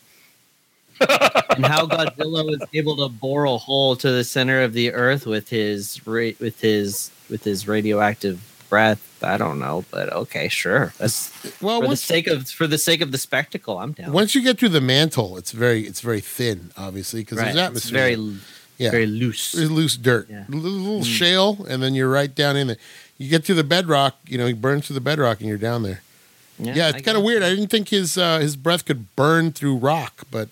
[laughs] and how Godzilla was able to bore a hole to the center of the earth with his ra- with his with his radioactive breath. I don't know, but okay, sure. That's Well, for the sake of for the sake of the spectacle. I'm down. once you get through the mantle, it's very it's very thin, obviously, because right. there's It's atmosphere. very yeah. very loose. There's loose dirt, Yeah. little, Mm. shale, and then you're right down in it. You get to the bedrock, you know, he burns through the bedrock, and you're down there. Yeah, I it's kind of weird. I didn't think his uh, his breath could burn through rock, but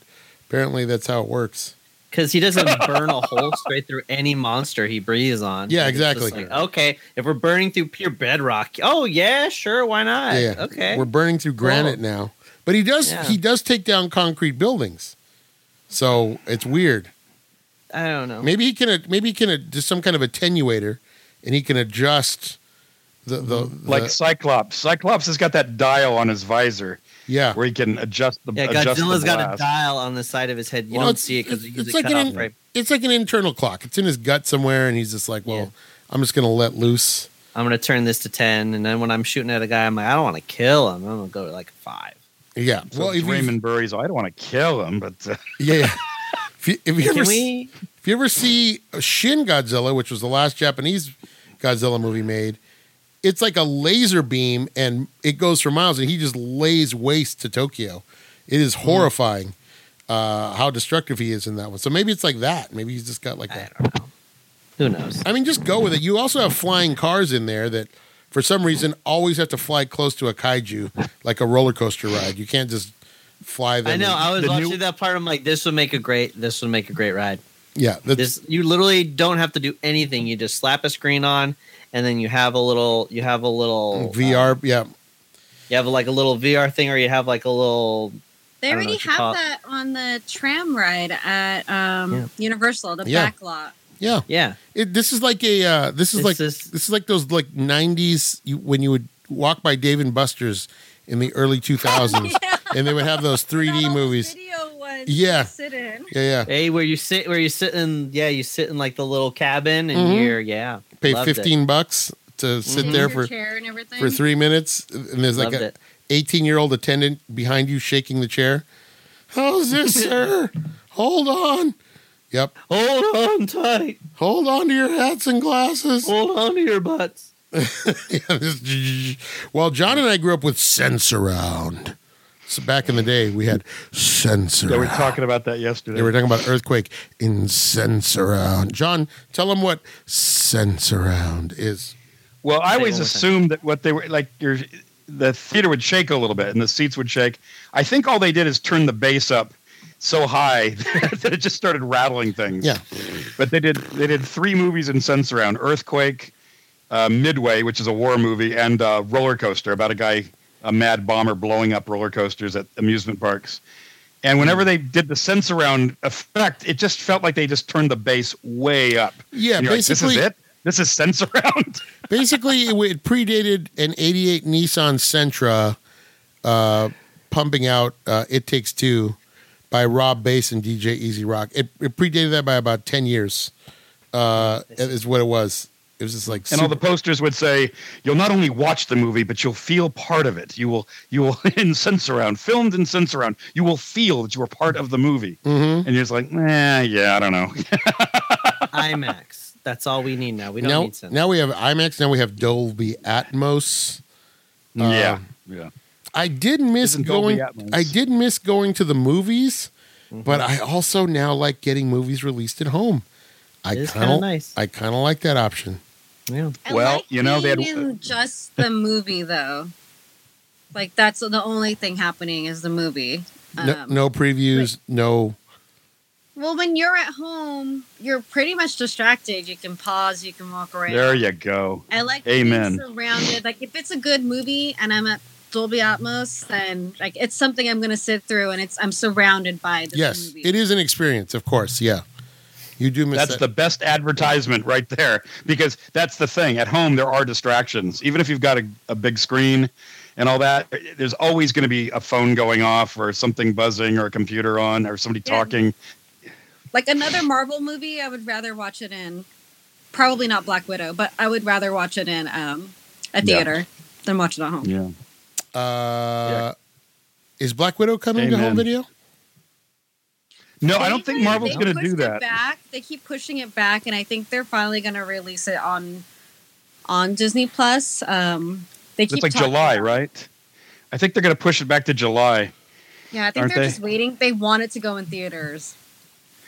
apparently that's how it works. Because he doesn't [laughs] burn a hole straight through any monster he breathes on. Yeah, It's just exactly. like, okay, if we're burning through pure bedrock, oh yeah, sure, why not? yeah, okay. We're burning through granite Cool. now, but he does Yeah. he does take down concrete buildings, so it's weird. I don't know. Maybe he can maybe he can do some kind of attenuator, and he can adjust the the, like Cyclops. Cyclops has got that dial on his visor yeah. where he can adjust the Yeah, adjust the Godzilla's got a dial on the side of his head. You Well, don't it's- see it because it's- it's like an in- right. It's like an internal clock. It's in his gut somewhere, and he's just like, well, Yeah. I'm just gonna let loose. I'm gonna turn this to ten, and then when I'm shooting at a guy, I'm like, I don't want to kill him. I'm gonna go to like five. Yeah. So well, if Raymond Burr's. I don't want to kill him, but uh, [laughs] yeah, yeah. if you, if you ever Can s- we? if you ever see Shin Godzilla, which was the last Japanese Godzilla movie made, it's like a laser beam, and it goes for miles, and he just lays waste to Tokyo. It is Hmm. horrifying uh, how destructive he is in that one. So maybe it's like that. Maybe he's just got like I that. don't know. Who knows? I mean, just go with it. You also have flying cars in there that, for some reason, always have to fly close to a kaiju, like a roller coaster ride. You can't just fly them. I know. I was watching new- that part. I'm like, this would make a great. This would make a great ride. yeah, This you literally don't have to do anything. You just slap a screen on, and then you have a little. You have a little VR. uh, yeah, you have like a little VR thing, or you have like a little. They I don't know already have call that on the tram ride at um, Yeah. Universal, the Yeah. back lot. yeah. Yeah, It, this is like a. Uh, this is It's like just- this is like those like '90s you, when you would walk by Dave and Buster's in the early 2000s, [laughs] and they would have those 3D movies. Video ones Yeah. sit in. Yeah, yeah. hey, where you sit, where you sit in, yeah, you sit in like the little cabin, and Mhm. you're yeah, Pay loved it. 15 bucks to sit Mhm. there for chair and everything. for three minutes, and there's like Loved a 18 year old attendant behind you shaking the chair. How's this, [laughs] sir? Hold on. Yep. Hold on tight. Hold on to your hats and glasses. Hold on to your butts. [laughs] Yeah, this- well, John and I grew up with Sensurround. So back in the day, we had Sensurround. we were talking about that yesterday. We were talking about earthquake in Sensurround. John, tell them what Sensurround is. Well, I always one more time. assumed that what they were like, your the theater would shake a little bit and the seats would shake. I think all they did is turn the bass up so high [laughs] that it just started rattling things. Yeah. But they did they did three movies in Sensurround Earthquake, uh, Midway, which is a war movie, and uh, Roller Coaster about a guy a mad bomber blowing up roller coasters at amusement parks. And whenever they did the Sensurround effect, it just felt like they just turned the bass way up. Yeah, And you're like, basically, this is it. This is sense [laughs] around. basically it, it predated an 88 Nissan Sentra uh, pumping out uh, It Takes Two by Rob Base and DJ E-Z Rock. It, it predated that by about 10 years, uh, is what it was. It was just like, and all the posters would say, "You'll not only watch the movie, but you'll feel part of it. You will, you will [laughs] in Sensurround, filmed in Sensurround. You will feel that you are part of the movie." Mhm. And you're just like, "Nah, yeah, I don't know." [laughs] IMAX. That's all we need now. We don't now, need sense. now we have IMAX, now we have Dolby Atmos. yeah, yeah. I did miss Isn't going. I did miss going to the movies, Mm-hmm. but I also now like getting movies released at home. I kind of nice. I kind of like that option. Yeah. I Well, like you know, they had- being [laughs] just the movie though. Like that's the only thing happening is the movie. No, Um, no previews. No. Well, when you're at home, you're pretty much distracted. You can pause. You can walk around. There you go. I like Amen. being surrounded. Like if it's a good movie and I'm at Dolby Atmos, then like it's something I'm gonna sit through, and it's I'm surrounded by this Yes, movie. it is an experience. Of course. Yeah. You do miss That's that. the best advertisement right there because that's the thing. At home, there are distractions. Even if you've got a, a big screen and all that, there's always going to be a phone going off or something buzzing or a computer on or somebody Yeah. talking. Like another Marvel movie, I would rather watch it in. Probably not Black Widow, but I would rather watch it in um, a Yeah. theater than watch it at home. Yeah. uh, Is Black Widow coming to home video? No, They I don't think kinda- Marvel's they going to do that. Back. They keep pushing it back, and I think they're finally going to release it on on Disney Plus. Um, they keep It's like July, about- right? I think they're going to push it back to July. Yeah, I think Aren't they're they? just waiting. They want it to go in theaters.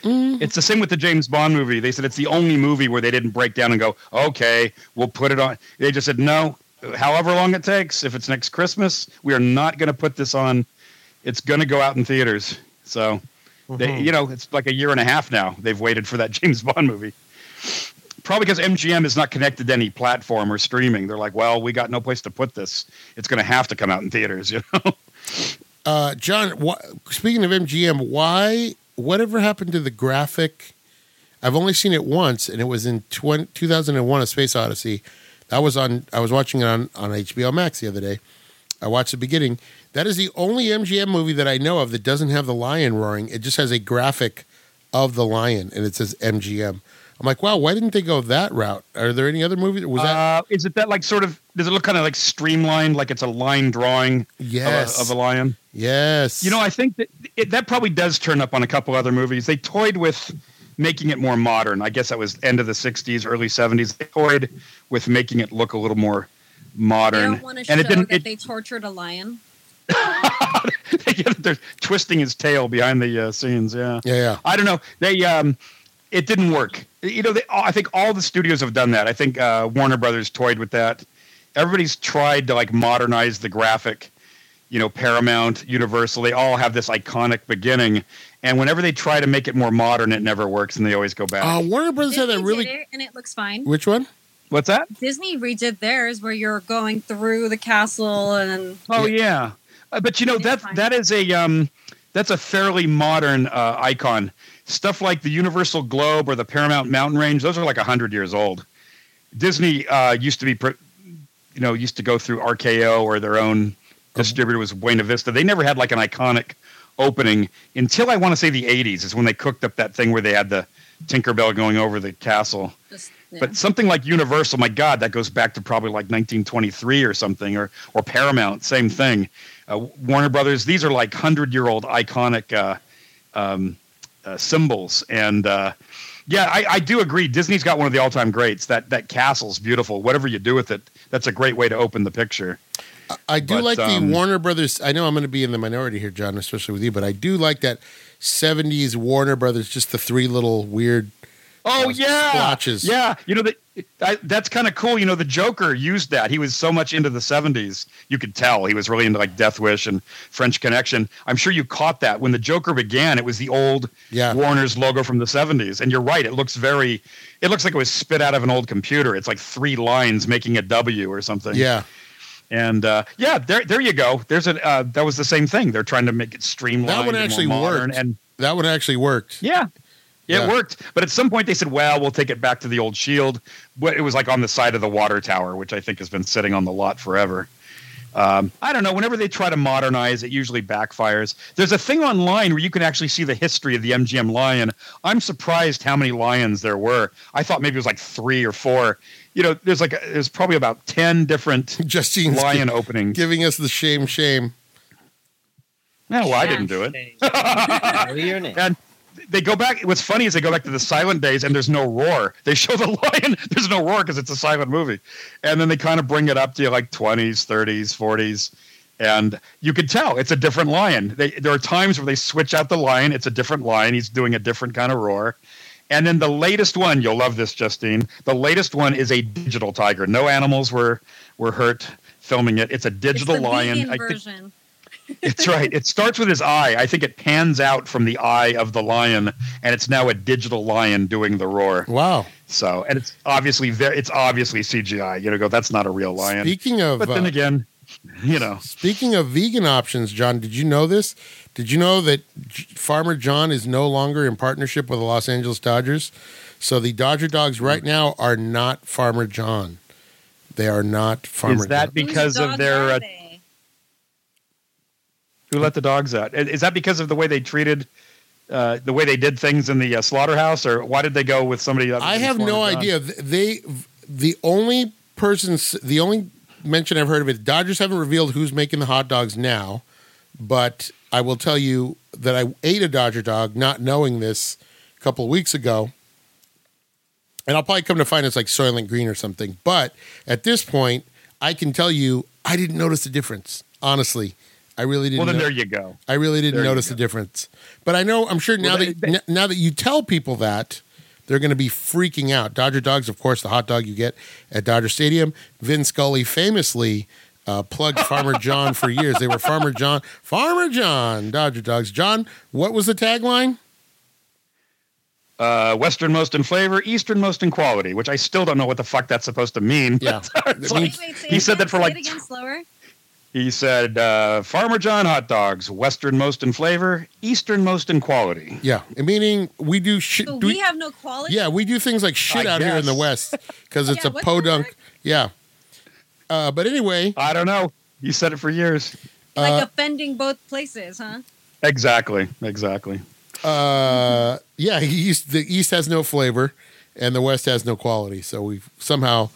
Mm. It's the same with the James Bond movie. They said it's the only movie where they didn't break down and go, okay, we'll put it on. They just said, no, however long it takes, if it's next Christmas, we are not going to put this on. It's going to go out in theaters. So, they, Mhm. you know, it's like a year and a half now. They've waited for that [laughs] James Bond movie. Probably because MGM is not connected to any platform or streaming. They're like, well, we got no place to put this. It's going to have to come out in theaters, [laughs] you know? Uh, John, wh- speaking of MGM, why? Whatever happened to the graphic? I've only seen it once, and it was in 20, 2001: A Space Odyssey. That was on. I was watching it on on HBO Max the other day. I watched the beginning. That is the only MGM movie that I know of that doesn't have the lion roaring. It just has a graphic of the lion, and it says MGM. I'm like, wow, why didn't they go that route? Are there any other movies? Was that Uh, is it that like sort of, does it look kind of like streamlined, like it's a line drawing of a- yes, of a lion? yes? You know, I think that it, that probably does turn up on a couple other movies. They toyed with making it more modern. I guess that was end of the '60s, early '70s. They toyed with making it look a little more They modern, don't want to show and it didn't. that It, they tortured a lion. [laughs] they're twisting his tail behind the uh, scenes. Yeah, yeah, yeah. I don't know. They um, it didn't work. You know, they, I think all the studios have done that. I think uh, Warner Brothers toyed with that. Everybody's tried to like modernize the graphic. You know, Paramount, Universal, they all have this iconic beginning, and whenever they try to make it more modern, it never works, and they always go back. Uh, Warner Brothers had Disney that really. did it, and it looks fine. Which one? What's that? Disney redid theirs, where you're going through the castle and Oh yeah, but you know that that is a um, that's a fairly modern uh, icon. Stuff like the Universal Globe or the Paramount Mountain Range; those are like hundred years old. Disney uh, used to be, pr- you know, used to go through RKO or their own distributor was Buena Vista. They never had like an iconic opening until I want to say the '80s is when they cooked up that thing where they had the Tinkerbell going over the castle. just yeah. But something like Universal, my God, that goes back to probably like 1923 or something, or or Paramount, same thing. Uh, Warner Brothers, these are like hundred year old iconic uh, um, uh, symbols, and uh, yeah, I, I do agree. Disney's got one of the all time greats. That that castle's beautiful. Whatever you do with it, that's a great way to open the picture. I do But, like um, the Warner Brothers. I know I'm going to be in the minority here, John, especially with you, but I do like that 70s Warner Brothers, just the three little weird. Oh yeah, splotches. yeah. You know that that's kind of cool. You know the Joker used that. He was so much into the '70s. You could tell he was really into like Death Wish and French Connection. I'm sure you caught that when the Joker began. It was the old Yeah. Warner's logo from the '70s. And you're right. It looks very. It looks like it was spit out of an old computer. It's like three lines making a W or something. Yeah. And uh, yeah, there there you go. There's a uh, that was the same thing. They're trying to make it streamlined. That one and actually modern, worked. and That one actually worked. yeah. Yeah, Yeah. it worked. But at some point they said, well, we'll take it back to the old shield. But it was like on the side of the water tower, which I think has been sitting on the lot forever. Um, I don't know. Whenever they try to modernize, it usually backfires. There's a thing online where you can actually see the history of the MGM Lion. I'm surprised how many lions there were. I thought maybe it was like three or four. You know, there's like there's probably about ten different [laughs] Justine's lion gi- openings. giving us the shame, shame. No, well, I didn't do it. [laughs] What are your names? And they go back. What's funny is they go back to the silent days, and there's no roar. They show the [laughs] lion. There's no roar because it's a silent movie, and then they kind of bring it up to you like 20s, 30s, 40s, and you could tell it's a different lion. They, there are times where they switch out the lion. It's a different lion. He's doing a different kind of roar. And then the latest one, you'll love this, Justine. The latest one is a digital tiger. No animals were were hurt filming it. It's a digital it's lion. vegan I version. It's right. It starts with his eye. I think it pans out from the eye of the lion, and it's now a digital lion doing the roar. Wow. So, and it's obviously very, it's obviously CGI. You know, go that's not a real lion. Speaking of but then uh, again, you know, Speaking of vegan options, John, did you know this? Did you know that J- Farmer John is no longer in partnership with the Los Angeles Dodgers? So the Dodger dogs right Hmm. now are not Farmer John. They are not Farmer is that John. because Whose of dogs their? Who let the dogs out? Is that because of the way they treated? Uh, the way they did things in the uh, slaughterhouse, or why did they go with somebody? other I have no idea. They the only person the only mention I've heard of it. Dodgers haven't revealed who's making the hot dogs now, but I will tell you that I ate a Dodger dog not knowing this a couple of weeks ago. And I'll probably come to find it's like Soylent Green or something. But at this point, I can tell you I didn't notice the difference. Honestly, I really didn't. Well, then know- there you go. I really didn't There notice go. the difference. But I know I'm sure now Well, that they- they- n- now that you tell people that they're going to be freaking out. Dodger dogs, of course, the hot dog you get at Dodger Stadium. Vin Scully famously uh, plugged Farmer John for years. They were Farmer John, Farmer John, Dodger dogs. John, what was the tagline? Uh, westernmost in flavor, easternmost in quality, which I still don't know what the fuck that's supposed to mean. Yeah, [laughs] like- Wait, wait, say he said that for say like it again slower. He said, uh, Farmer John hot dogs, westernmost in flavor, easternmost in quality. yeah, meaning we do shit. So do we have no quality. yeah, we do things like shit I out here in the. West because it's Yeah, a what's podunk. Yeah. Uh, but anyway, I don't know. You said it for years. like uh, offending both places, huh? Exactly. Exactly. uh, yeah, east, the East has no flavor, and the West has no quality. So we've somehow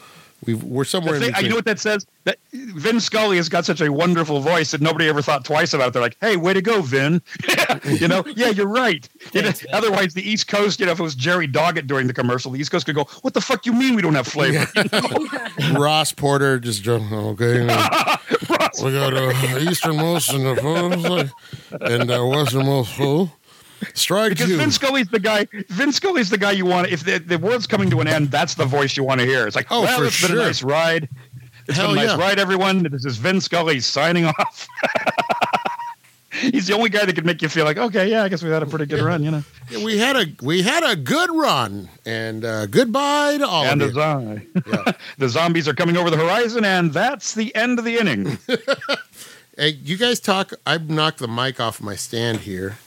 we've we're somewhere The in thing- you know what that says? That Vin Scully has got such a wonderful voice that nobody ever thought twice about it. They're like, "Hey, way to go, Vin!" [laughs] you know, yeah, you're right. You know, otherwise, the East Coast, you know, if it was Jerry Doggett during the commercial, the East Coast could go, "What the fuck you mean we don't have flavor?" [laughs] Ross Porter just dro- okay. [laughs] we got uh, easternmost and the and uh, westernmost full. Strike Because two. Vin Scully's the guy. Vince Scully's the guy you want. If the, the world's coming to an end, that's the voice you want to hear. It's like, Oh, well, for it's been a nice ride. It's Hell been a nice yeah. ride, everyone. This is Vince Scully signing off. [laughs] He's the only guy that can make you feel like, okay, yeah, I guess we had a pretty good run, you know. Yeah, we had a we had a good run, and uh, goodbye to all and of the, you. Yeah. [laughs] the zombies are coming over the horizon, and that's the end of the inning. [laughs] Hey, you guys talk. I knocked the mic off my stand here,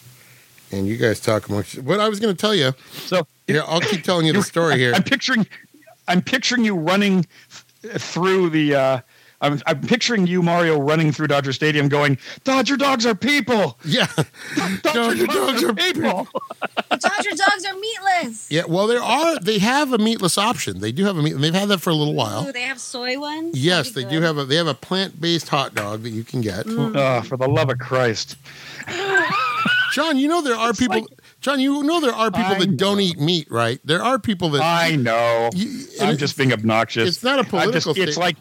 and you guys talk amongst. What I was going to tell you. So Yeah, I'll keep telling you the [laughs] story here. I'm picturing, I'm picturing you running through the. Uh, I'm, I'm picturing you, Mario, running through Dodger Stadium, going, "Dodger dogs are people. Yeah, [laughs] Dodger, Dodger dogs are people." [laughs] Dodger dogs are meatless. yeah. Well, there are. They have a meatless option. They do have a meat. They've had that for a little while. Ooh, they have soy ones. Yes, they be do have a. They have a plant based hot dog that you can get. Oh, for the love of Christ! [gasps] [laughs] John, you know there are people. like- John, you know there are people I that don't eat meat, right? There are people that. I know. You- I'm just being obnoxious. it's not a I'm just- political It's like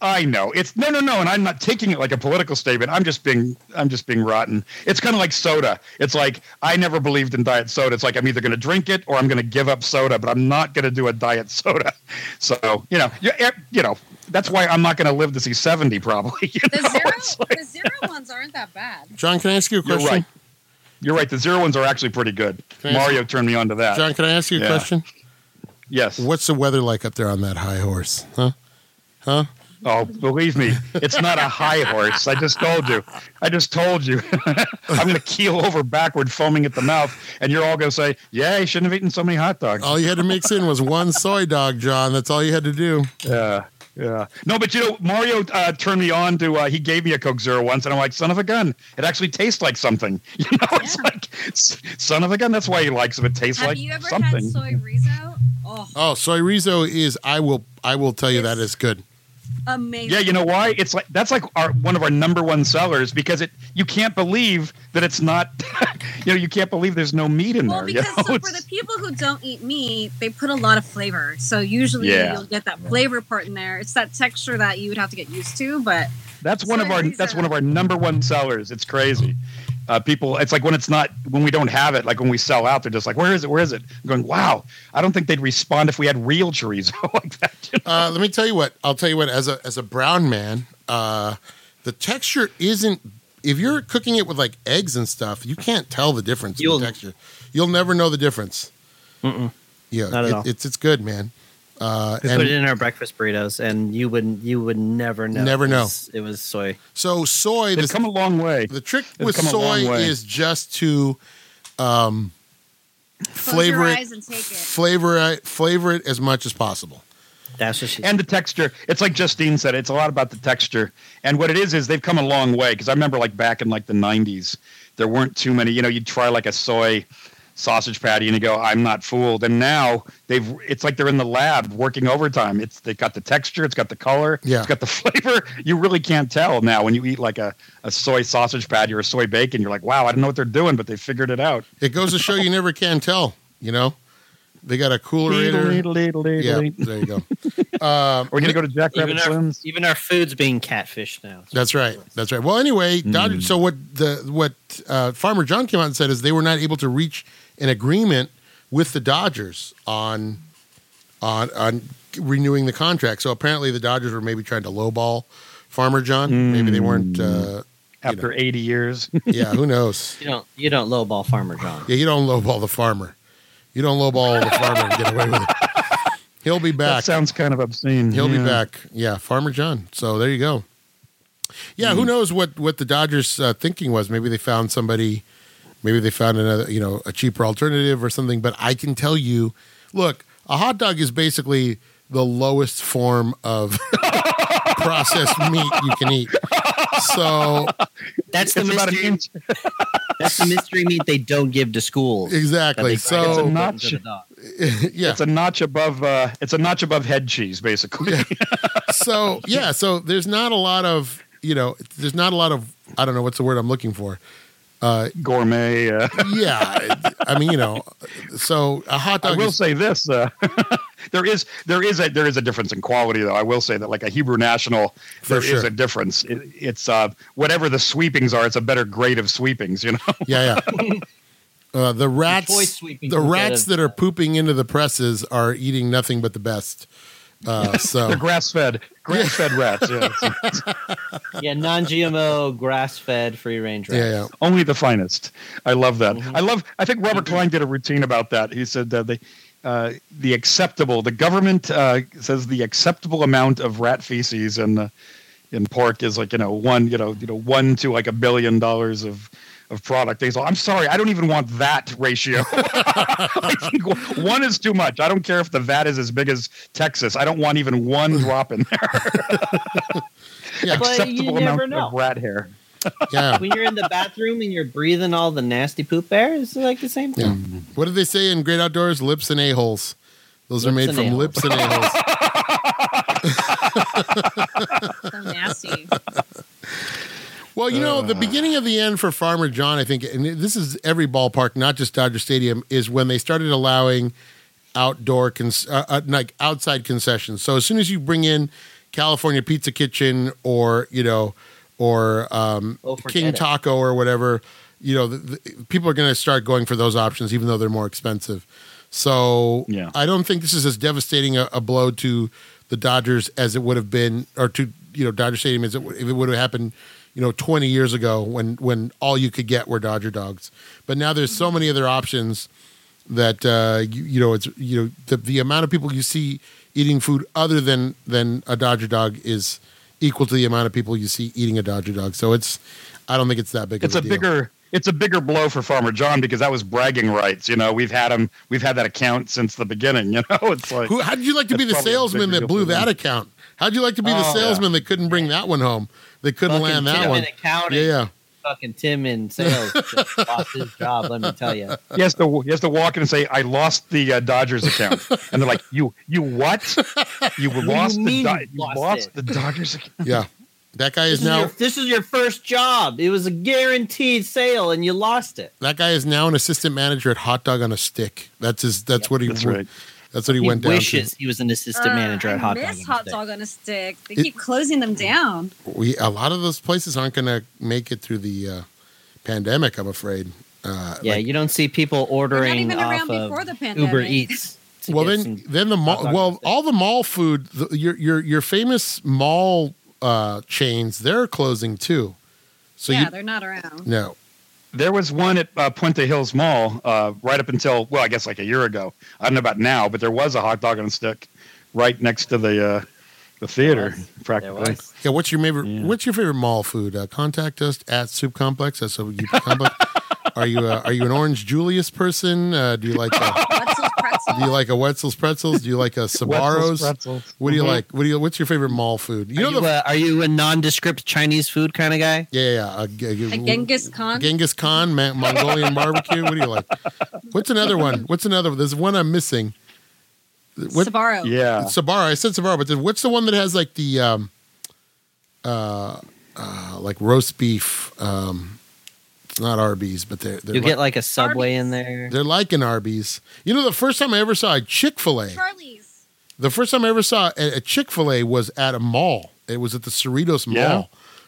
I know. It's no, no, no, and I'm not taking it like a political statement. I'm just being, I'm just being rotten. It's kind of like soda. It's like I never believed in diet soda. It's like I'm either going to drink it or I'm going to give up soda, but I'm not going to do a diet soda. [laughs] So you know, you, eh, you know, that's why I'm not going to live to see 70 probably. [laughs] You The know? zero, like- the zero ones aren't that bad. John, can I ask you a you're question? right. You're right. The zero ones are actually pretty good. Can ask- Mario turned me on to that. John, can I ask you a Yeah. question? yes. What's the weather like up there on that high horse? Huh? Huh? Oh, believe me, it's not a high horse. I just told you. I just told you. [laughs] I'm going to keel over backward, foaming at the mouth, and you're all going to say, "Yeah, he shouldn't have eaten so many hot dogs." All you had to mix in was one soy dog, John. That's all you had to do. Yeah, yeah. No, but you know, Mario uh, turned me on to. Uh, he gave me a Coke Zero once, and I'm like, "Son of a gun! It actually tastes like something." [laughs] You know, it's like "Son of a gun." That's why he likes it. It tastes Have like you ever something. had soy rizo? Oh, Oh, soy rizo is I will I will tell you that is good. Amazing. Yeah, you know why? It's like that's like our one of our number one sellers because it you can't believe that it's not [laughs] you know, you can't believe there's no meat in Well, there. you because know? so for the people who don't eat meat, they put a lot of flavor. So usually Yeah. you'll get that flavor part in there. It's that texture that you would have to get used to, but that's one of our that's one of our number one sellers. It's crazy. Uh, people, it's like when it's not when we don't have it, like when we sell out, they're just like, "Where is it? Where is it?" I'm going, "Wow, I don't think they'd respond if we had real chorizo [laughs] like that." you know? Uh, let me tell you what. I'll tell you what. As a as a brown man, uh, the texture isn't. If you're cooking it with like eggs and stuff, you can't tell the difference in You'll- the texture. You'll never know the difference. Mm-mm. Yeah, Not at it- all. it's it's good, man. Uh, We and put it in our breakfast burritos, and you would you would never know. Never it know. was- It was soy. so soy. They've come a long way. the trick they've with come a long soy is just to um, flavor it, eyes and take it. flavor it, flavor it as much as possible. That's what she. and the texture. It's like Justine said. It's a lot about the texture. And what it is is they've come a long way because I remember like back in like the '90s, there weren't too many. You know, you'd try like a soy sausage patty and you go, "I'm not fooled." And now they've. It's like they're in the lab working overtime. It's they've got the texture. It's got the color. Yeah. It's got the [laughs] flavor. You really can't tell now when you eat like a, a soy sausage patty or a soy bacon. You're like, "Wow, I don't know what they're doing, but they figured it out." It goes to show you never can tell. You know, they got a coolerator. Yeah, there you go. [laughs] Uh, We're gonna go to Jack even our, even our food's being catfished now. That's right. That's right. Well, anyway, Dodger, so what the what uh, Farmer John came out and said is they were not able to reach an agreement with the Dodgers on on on renewing the contract. So apparently the Dodgers were maybe trying to lowball Farmer John. Maybe they weren't. Uh, After 80 years, [laughs] yeah, who knows? You don't you don't lowball Farmer John. Yeah, you don't lowball the farmer. You don't lowball the farmer and get away with it. He'll be that back. sounds kind of obscene. He'll be back. Yeah, Farmer John. So there you go. Yeah, Hmm. who knows what what the Dodgers uh, thinking was? Maybe they found somebody. Maybe they found another, you know, a cheaper alternative or something. But I can tell you, look, a hot dog is basically the lowest form of [laughs] processed meat you can eat. So That's the It's about an mystery. inch. [laughs] That's the mystery meat they don't give to schools. that exactly. they So It's a notch. into the dog. [laughs] yeah. It's a notch above. Uh, it's a notch above head cheese, basically. so yeah. So there's not a lot of you know. There's not a lot of I don't know what's the word I'm looking for. Uh, Gourmet. Uh, yeah. I mean, you know. So a hot dog. I will is, say this: uh, [laughs] there is there is a there is a difference in quality, though. I will say that, like a Hebrew National, For there is sure. a difference. It, it's uh, whatever the sweepings are, it's a better grade of sweepings. You know, Yeah, yeah. [laughs] Uh, the rats, sweeping the rats of- that are pooping into the presses are eating nothing but the best. Uh, so they're grass fed, grass fed rats. Yeah, [laughs] Yeah, non-GMO, grass-fed, free-range rats. yeah, yeah. only the finest. I love that. Mhm. I love. I think Robert Klein did a routine about that. He said that the uh, the acceptable. The government uh, says the acceptable amount of rat feces and uh, in pork is like you know one you know you know one to like a billion dollars of of product. He's like, I'm sorry, I don't even want that ratio. I [laughs] one is too much. I don't care if the vat is as big as Texas. I don't want even one [laughs] drop in there. [laughs] Yeah. But you acceptable never amount know. of rat hair. yeah. When you're in the bathroom and you're breathing all the nasty poop air, it's like the same Yeah. thing. What do they say in Great Outdoors? Lips and a holes. Those are made from a-holes. lips and a holes. So nasty. Well, you know, the Uh. beginning of the end for Farmer John, I think, and this is every ballpark, not just Dodger Stadium, is when they started allowing outdoor, cons- uh, uh, like outside concessions. So as soon as you bring in California Pizza Kitchen or you know, or um, Oh, King it. Taco or whatever, you know, the, the, people are going to start going for those options, even though they're more expensive. So Yeah. I don't think this is as devastating a, a blow to the Dodgers as it would have been, or to you know Dodger Stadium as it, if it would have happened, you know, 20 years ago when when all you could get were Dodger dogs. But now there's so many other options that uh, you, you know it's you know the, the amount of people you see eating food other than than a Dodger dog is equal to the amount of people you see eating a Dodger dog. So it's I don't think it's that big. It's of a a, deal. bigger it's a bigger blow for Farmer John because that was bragging rights. You know, we've had him we've had that account since the beginning. [laughs] You know, it's like Who, how'd you like to be the salesman that blew that account? How'd you like to be the Oh, salesman that couldn't bring that one home? That couldn't Fucking land that Tim one. in accounting. Yeah, yeah. Fucking Tim in sales just lost his job. Let me tell you. [laughs] he has to he has to walk in and say, "I lost the uh, Dodgers account," and they're like, "You you what? You do lost you the Do- you you lost lost the Dodgers account." [laughs] Yeah. That guy This is is, your, now this is your first job. It was a guaranteed sale, and you lost it. that guy is now an assistant manager at Hot Dog on a Stick. That's his that's what he That's right. That's what he, He went down wishes to. he was an assistant Uh, manager at I Hot miss Dog. on a hot Stick. dog on a stick. They It- keep closing them down. We a lot of those places aren't going to make it through the uh, pandemic, I'm afraid. Uh, Yeah, like- you don't see people They're not ordering even off around of before the pandemic. Uber Eats. [laughs] well then then the mall dog on a well all the mall food the, your your your famous mall uh, chains they're closing too. So yeah, you they're not around. no There was one at uh, Puente Hills Mall uh, right up until well, I guess like a year ago. I don't know about now, but there was a hot dog on a stick right next to the uh, the theater. There Practically, was. yeah. What's your favorite Yeah. What's your favorite mall food? Uh, contact us at Soup Complex. That's what you complex. [laughs] Are you uh, are you an Orange Julius person? Uh, do you like Wetzel's [laughs] pretzel. do you like a Wetzel's pretzels? Do you like a Wetzel's Sabaros? pretzels. What do you Mhm. like? What do you? What's your favorite mall food? You are, know you, the uh, are you a nondescript Chinese food kind of guy? yeah yeah. Uh, g- A Genghis Khan. Genghis Khan, Ma- Mongolian barbecue. What do you like? What's another one? What's another? One? There's one I'm missing. What Sabaro. Yeah, Sabara? I said Sabara, but then what's the one that has like the um, uh, uh, like roast beef? Um, it's not Arby's, but they're they're You like, get like a Subway in there. they're like an Arby's. You know, the first time I ever saw a Chick Fil A, Charlie's. the first time I ever saw a, a Chick Fil A was at a mall. It was at the Cerritos Mall. Yeah?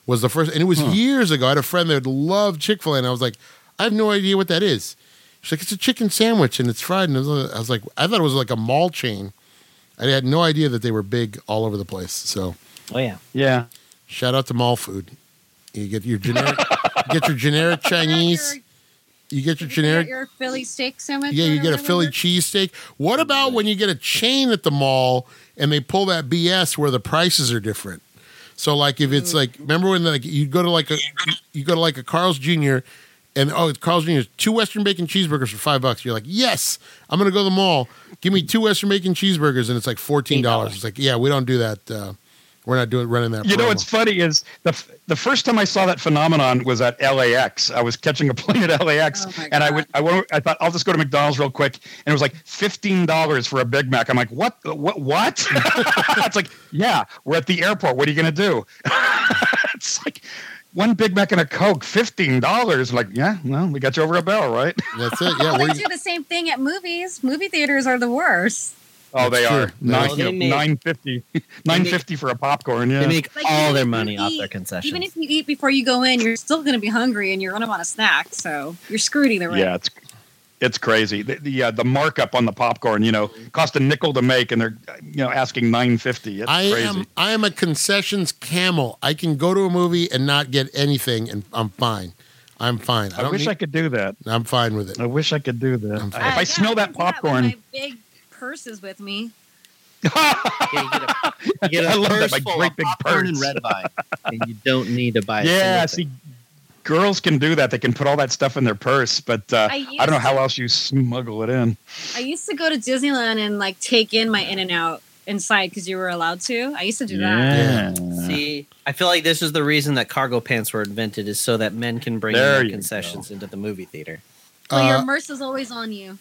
Was the first, and it was years ago. I had a friend that loved Chick Fil A, and I was like, I have no idea what that is. She's like, it's a chicken sandwich and it's fried. And I was, like, I thought it was like a mall chain. I had no idea that they were big all over the place. So Oh yeah. yeah. shout out to mall food. You get your generic, you [laughs] get your generic [laughs] Chinese. You get your Did you generic. get your Philly steak sandwich. Yeah, you get a whatever? Philly cheesesteak. What about when you get a chain at the mall and they pull that BS where the prices are different? So like if it's like remember when like you go to like a you go to like a Carl's Jr. and oh it's Carl's Jr. two Western bacon cheeseburgers for five bucks. You're like yes, I'm gonna go to the mall. Give me two Western bacon cheeseburgers and it's like fourteen dollars. It's like yeah, we don't do that. Uh, we're not doing running that. You know what's funny is the f- the first time I saw that phenomenon was at LAX. I was catching a plane at LAX, Oh and I God. would I went, I thought I'll just go to McDonald's real quick, and it was like fifteen dollars for a Big Mac. I'm like, what what what? [laughs] it's like, yeah, we're at the airport. What are you gonna do? [laughs] it's like one Big Mac and a Coke, fifteen dollars. Like, yeah, well, we got you over a barrel, right? That's it. [laughs] Yeah, Well, we're, they do the same thing at movies. Movie theaters are the worst. Oh, they That's are true. nine Well, they make- nine fifty [laughs] nine fifty for a popcorn. Yeah, They make Like, all their if you money off their concessions. Even if you eat before you go in, you're still going to be hungry and you're going to want a snack. So you're screwed either way. Yeah, it's it's crazy. The the, uh, the markup on the popcorn, you know, cost a nickel to make, and they're you know asking nine fifty. It's I crazy. am I am a concessions camel. I can go to a movie and not get anything, and I'm fine. I'm fine. I I, don't. wish need- I could do that. I'm fine with it. I wish I could do that. I'm if. Uh, I yeah, smell that can do with popcorn, my big purses with me. Yeah, you get a, you get [laughs] a I love that, purse full great of big popcorn and red vine, and you don't need to buy. A [laughs] yeah, single see, girls can do that. They can put all that stuff in their purse, but uh, I I, don't know how to- else you smuggle it in. I used to go to Disneyland and like take in my In-N-Out inside because you were allowed to. I used to do that. thing. See, I feel like this is the reason that cargo pants were invented, is so that men can bring their you concessions into the movie theater. So Uh, your merce is always on you.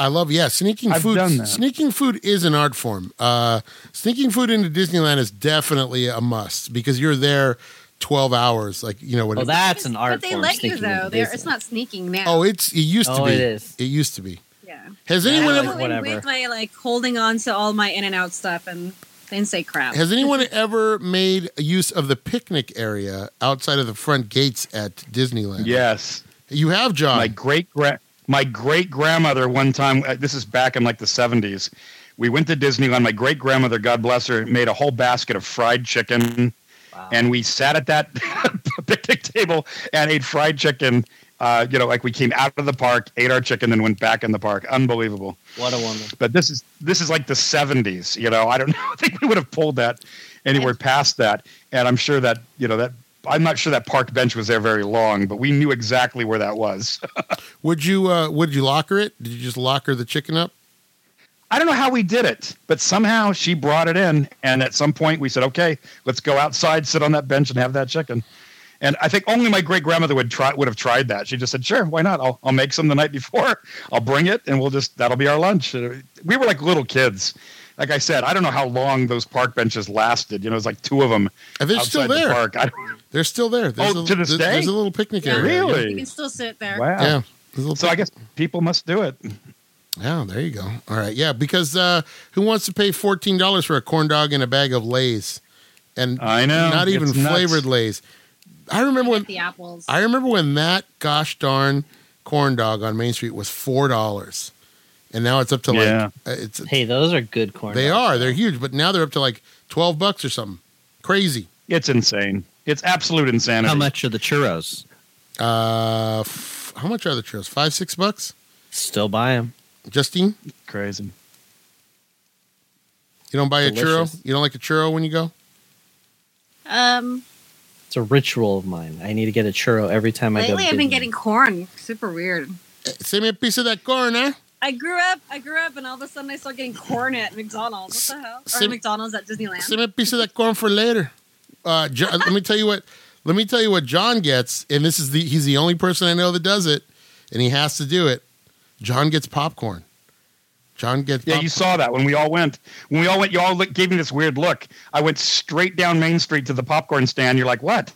I love yeah. Sneaking I've food. done that. Sneaking food is an art form. Uh, sneaking food into Disneyland is definitely a must because you're there twelve hours. Like you know when. Oh, it- that's an art But they form. let you though. into it's not sneaking now. oh, it's it used to Oh, be. it is. It used to be. yeah. Has anyone I like, ever, went whatever. with my like holding on to all my In-N-Out stuff and didn't say crap. has anyone [laughs] ever made use of the picnic area outside of the front gates at Disneyland? Yes, you have, John. my great gra- my great grandmother one time. Uh, this is back in like the seventies. We went to Disneyland. My great grandmother, God bless her, made a whole basket of fried chicken. Wow. and we sat at that [laughs] picnic table and ate fried chicken Uh, you know, like we came out of the park, ate our chicken, and went back in the park. Unbelievable. What a woman. But this is this is like the '70s. You know, I don't [laughs] know. I think we would have pulled that anywhere past that, and I'm sure that you know that. I'm not sure that park bench was there very long, but we knew exactly where that was. [laughs] Would you uh, would you locker it? Did you just locker the chicken up? I don't know how we did it, but somehow she brought it in, and at some point we said, "Okay, let's go outside, sit on that bench, and have that chicken." And I think only my great grandmother would try would have tried that. She just said, "Sure, why not? I'll I'll make some the night before. I'll bring it, and we'll just that'll be our lunch." We were like little kids. Like I said, I don't know how long those park benches lasted. You know, it was like two of them And they're still there. the park. I don't, They're still there. There's Oh, a, to this there's, day? There's a little picnic Yeah. area. Really? You can still sit there. wow. Yeah. There's a So I guess people must do it. Yeah, there you go. All right, yeah, because uh, who wants to pay fourteen dollars for a corn dog and a bag of Lay's, and I know. not even nuts. flavored Lay's. I remember when the apples. I remember when that gosh darn corn dog on Main Street was four dollars, and now it's up to like Yeah. uh, it's Hey, those are good corn. they dogs, are though. they're huge, but now they're up to like twelve bucks or something crazy. It's insane. It's absolute insanity. How much are the churros? Uh, f- how much are the churros? Five six bucks. Still buy them. Justine, Crazy. you don't buy a churro. You don't like a churro when you go. um, It's a ritual of mine. I need to get a churro every time I go. lately I've been getting corn. Super weird. Send me a piece of that corn, eh? I grew up. I grew up, and all of a sudden I start getting corn at McDonald's. What the hell? Or Sim- McDonald's at Disneyland. Send me a piece of that corn for later. Uh, Jo- let me tell you what. Let me tell you what John gets, and this is the he's the only person I know that does it, and he has to do it. John gets popcorn. John gets Yeah, popcorn. you saw that when we all went. When we all went, you all look, gave me this weird look. I went straight down Main Street to the popcorn stand. You're like, "What?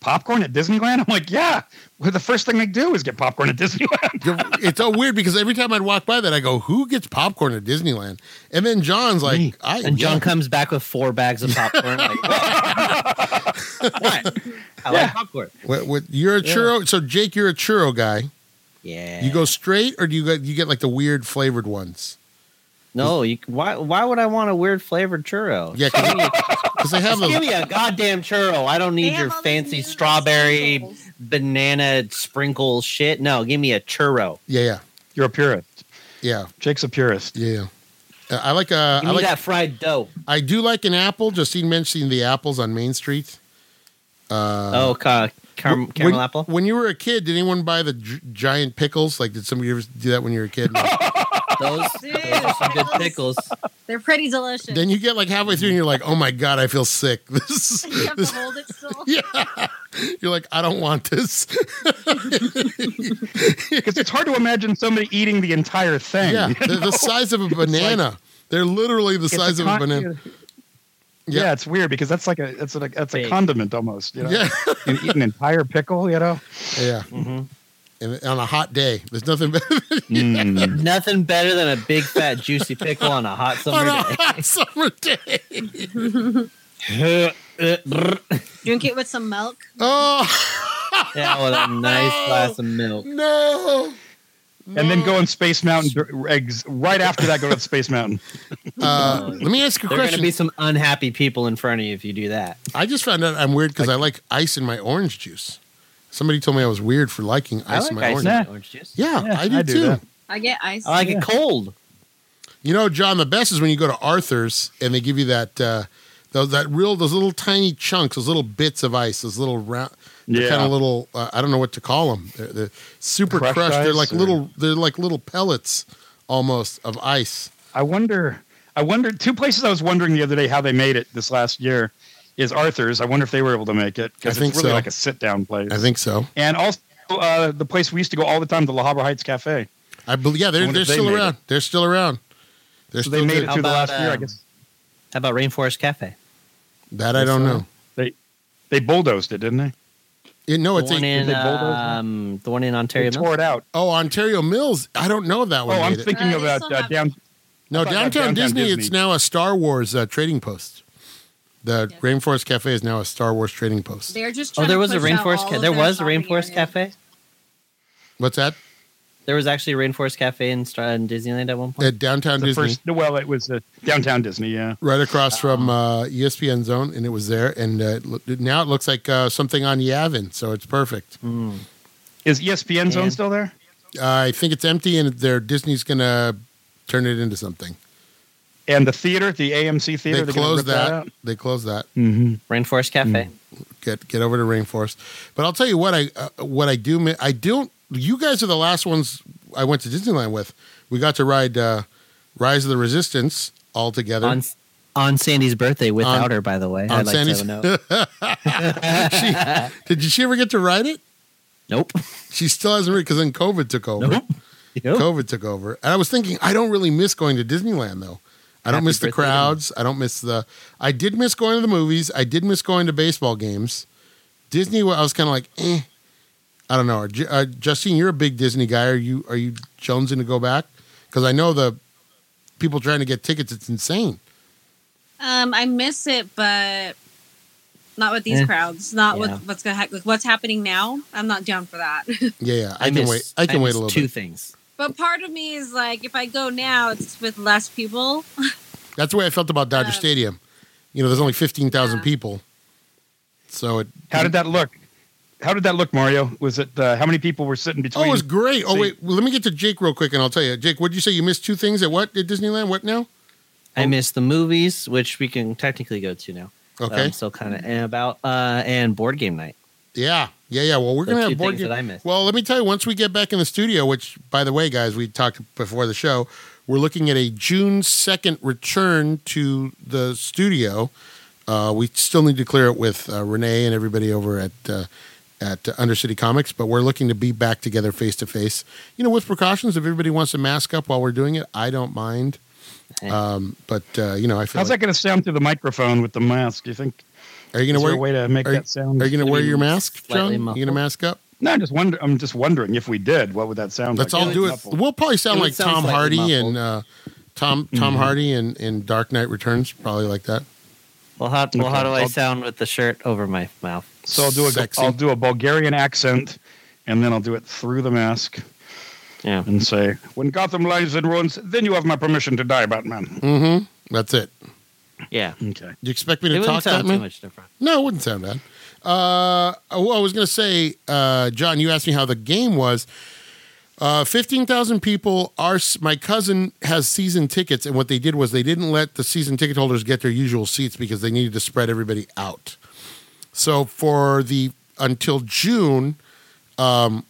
Popcorn at Disneyland?" I'm like, "Yeah." Well, the first thing they do is get popcorn at Disneyland. [laughs] It's so weird because every time I'd walk by that, I go, "Who gets popcorn at Disneyland?" And then John's like, Me. "I." And John yeah. comes back with four bags of popcorn. like, what? [laughs] What? I Yeah. like popcorn. What, what, you're a churro. So Jake, you're a churro guy. Yeah. You go straight, or do you get you get like the weird flavored ones? No, you. Why? Why would I want a weird flavored churro? Yeah, Give me, because they have give me a goddamn churro. I don't need have your fancy strawberry sprinkles. banana sprinkle shit. No, give me a churro. Yeah, yeah, You're a purist. yeah, Jake's a purist. yeah. Uh, I like uh, Give I me like that fried dough. I do like an apple. Justine mentioned the apples on Main Street. Uh, oh, ca- car- when, caramel apple. When you were a kid, did anyone buy the gi- giant pickles? Like, did somebody ever do that when you were a kid? [laughs] Those, Dude, [laughs] those are some good pickles. They're pretty delicious. then you get like halfway through and you're like, "Oh my god, I feel sick." [laughs] This, you have this to hold it still. [laughs] yeah. You're like, "I don't want this." Because it's hard to imagine somebody eating the entire thing. yeah, you they're the size of a banana. they're literally the It's size of a banana. Yeah. Yeah. it's weird because that's like a that's a that's a Big. condiment almost. You know, Yeah, and eat an entire pickle. You know, yeah. hmm And on a hot day, there's nothing better [laughs] Mm. Nothing better than a big fat juicy pickle on a hot [laughs] summer on a summer hot summer day. day. [laughs] Drink it with some milk. Oh yeah, with a nice glass of milk. no! and then go on Space Mountain eggs right after that. Go to Space Mountain. Uh, let me ask you a There are going question. to be some unhappy people in front of you if you do that. I just found out I'm weird because I like ice in my orange juice. Somebody told me I was weird for liking I ice like in my ice orange. in Yeah. orange juice. Yeah, Yeah, I do I do too. that. I get ice. I like Yeah. it cold. You know, John, the best is when you go to Arthur's and they give you that uh, those that real those little tiny chunks, those little bits of ice, those little round, Yeah. kind of little. Uh, I don't know what to call them. They're, they're super Crushed crushed. They're like or- little. They're like little pellets almost of ice. I wonder. I wonder. Two places I was wondering the other day how they made it this last year is Arthur's. I wonder if they were able to make it because it's really so. like a sit down place. I think so. and also uh, the place we used to go all the time, the La Habra Heights Cafe. I believe. Yeah, they're they're if they still made around. They're still around. They're So still they made good. it How through the about, last year. I um, guess How about Rainforest Cafe? That I don't know. they they bulldozed it, didn't they? It, no, The it's one a, in they bulldoze it? um, the one in They Ontario. tore it out. oh Ontario Mills. I don't know if that Oh, one. I'm made it. thinking Uh, about uh, have- down. No, downtown, downtown Disney, Disney. It's now a Star Wars uh, trading post. The Yeah. Rainforest Cafe is now a Star Wars trading post. They're just. Oh, there to was a push out Rainforest. all Ca- there was a Rainforest. Cafe. What's that? There was actually a Rainforest Cafe in, Stra- in Disneyland at one point. At downtown The Disney, first, well, it was uh, downtown Disney. Yeah, right across from uh, ESPN Zone, and it was there. And uh, now it looks like uh, something on Yavin, so it's perfect. Mm. Is ESPN Zone And- still there? I think it's empty, and they're Disney's gonna turn it into something. And the theater, the AMC theater, They they're closed rip that. out? They closed that. Mm-hmm. Rainforest Cafe. Get get over to Rainforest. But I'll tell you what I uh, what I do. I don't. You guys are the last ones I went to Disneyland with. We got to ride uh, Rise of the Resistance all together. On on Sandy's birthday without On- her, by the way. on I'd like Sandy's- to know. [laughs] she, did she ever get to ride it? Nope. She still hasn't read because then COVID took over. Nope. Nope. COVID took over. And I was thinking, I don't really miss going to Disneyland though. I don't Happy miss the birthday to me. crowds. I don't miss the. I did miss going to the movies. I did miss going to baseball games. Disney, I was kind of like, eh. I don't know. J- Uh, Justine, you're a big Disney guy. Are you are you jonesing to go back? Because I know the people trying to get tickets. It's insane. Um, I miss it, but not with these Eh. crowds. Not Yeah. with what's gonna ha- with what's happening now. I'm not down for that. [laughs] Yeah, yeah. I, can miss- wait. I can wait miss a little two bit. things. But part of me is like, if I go now, it's with less people. That's the way I felt about Dodger Um, Stadium. You know, there's only fifteen thousand Yeah. people. So it. How did that look? How did that look, Mario? Was it uh, how many people were sitting between? Oh, it was great. Oh wait, well, let me get to Jake real quick, and I'll tell you. Jake, what did you say? You missed two things at what at Disneyland? What now? I Oh. miss the movies, which we can technically go to now. Okay. I'm still kind of and about uh, and board game night. yeah, yeah, yeah. Well, we're The gonna two have board things game. that I missed. Well, let me tell you. Once we get back in the studio, which, by the way, guys, we talked before the show. We're looking at a June second return to the studio. Uh, we still need to clear it with uh, Renee and everybody over at uh, at uh, Undercity Comics, but we're looking to be back together face to face. You know, with precautions. If everybody wants to mask up while we're doing it, I don't mind. Um, but uh, you know, I feel How's like, that going to sound through the microphone with the mask? Do you think? Are you going there to a wear? way to make are that sound? Are you going to wear your mask, John? slightly You going to mask up? no, I'm just wonder. I'm just wondering if we did, what would that sound Let's like? all do it. Muffled. We'll probably sound It like Tom Hardy muffled. and uh, Tom Tom Mhm. Hardy in, in Dark Knight Returns, probably like that. Well, how, well, how do I I'll- sound with the shirt over my mouth? So I'll do a Sexy. will do a Bulgarian accent, and then I'll do it through the mask Yeah. and say, "When Gotham lies in ruins, then you have my permission to die, Batman." Mm-hmm. That's it. Yeah. Okay. Do you expect me to wouldn't talk that sound too man? much different. No, it wouldn't sound bad. Uh, well, I was going to say, uh, John, you asked me how the game was. Uh, 15,000 people. are. my cousin has season tickets, and what they did was they didn't let the season ticket holders get their usual seats because they needed to spread everybody out. So for the until June, um,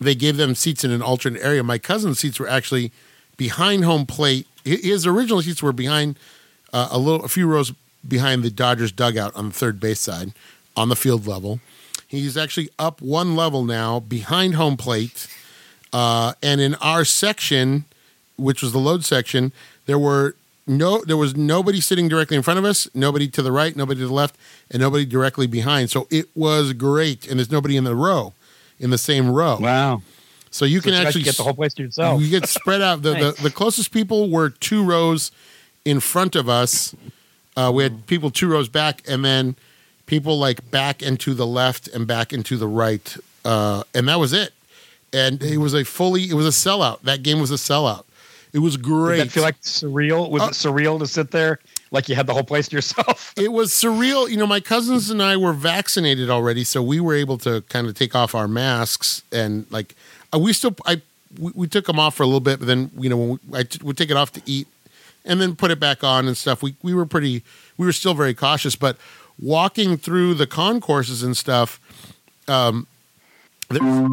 they gave them seats in an alternate area. My cousin's seats were actually behind home plate. His original seats were behind uh, a little, a few rows behind the Dodgers dugout on the third base side, on the field level. He's actually up one level now behind home plate, uh, and in our section, which was the load section, there were no, there was nobody sitting directly in front of us, nobody to the right, nobody to the left, and nobody directly behind. So it was great, and there's nobody in the row, in the same row. Wow. So you So can actually get the whole place to yourself. you get spread out. The, [laughs] Nice. the the closest people were two rows in front of us. Uh, we had people two rows back, and then people like back and to the left and back and to the right, uh, and that was it. And it was a fully, it was a sellout. That game was a sellout. It was great. Did that feel like surreal? Was Uh, it surreal to sit there like you had the whole place to yourself? [laughs] it was surreal. You know, my cousins and I were vaccinated already, so we were able to kind of take off our masks and like uh, we still I we, we took them off for a little bit, but then you know when we, I t- would take it off to eat and then put it back on and stuff. We we were pretty we were still very cautious, but walking through the concourses and stuff, um, there,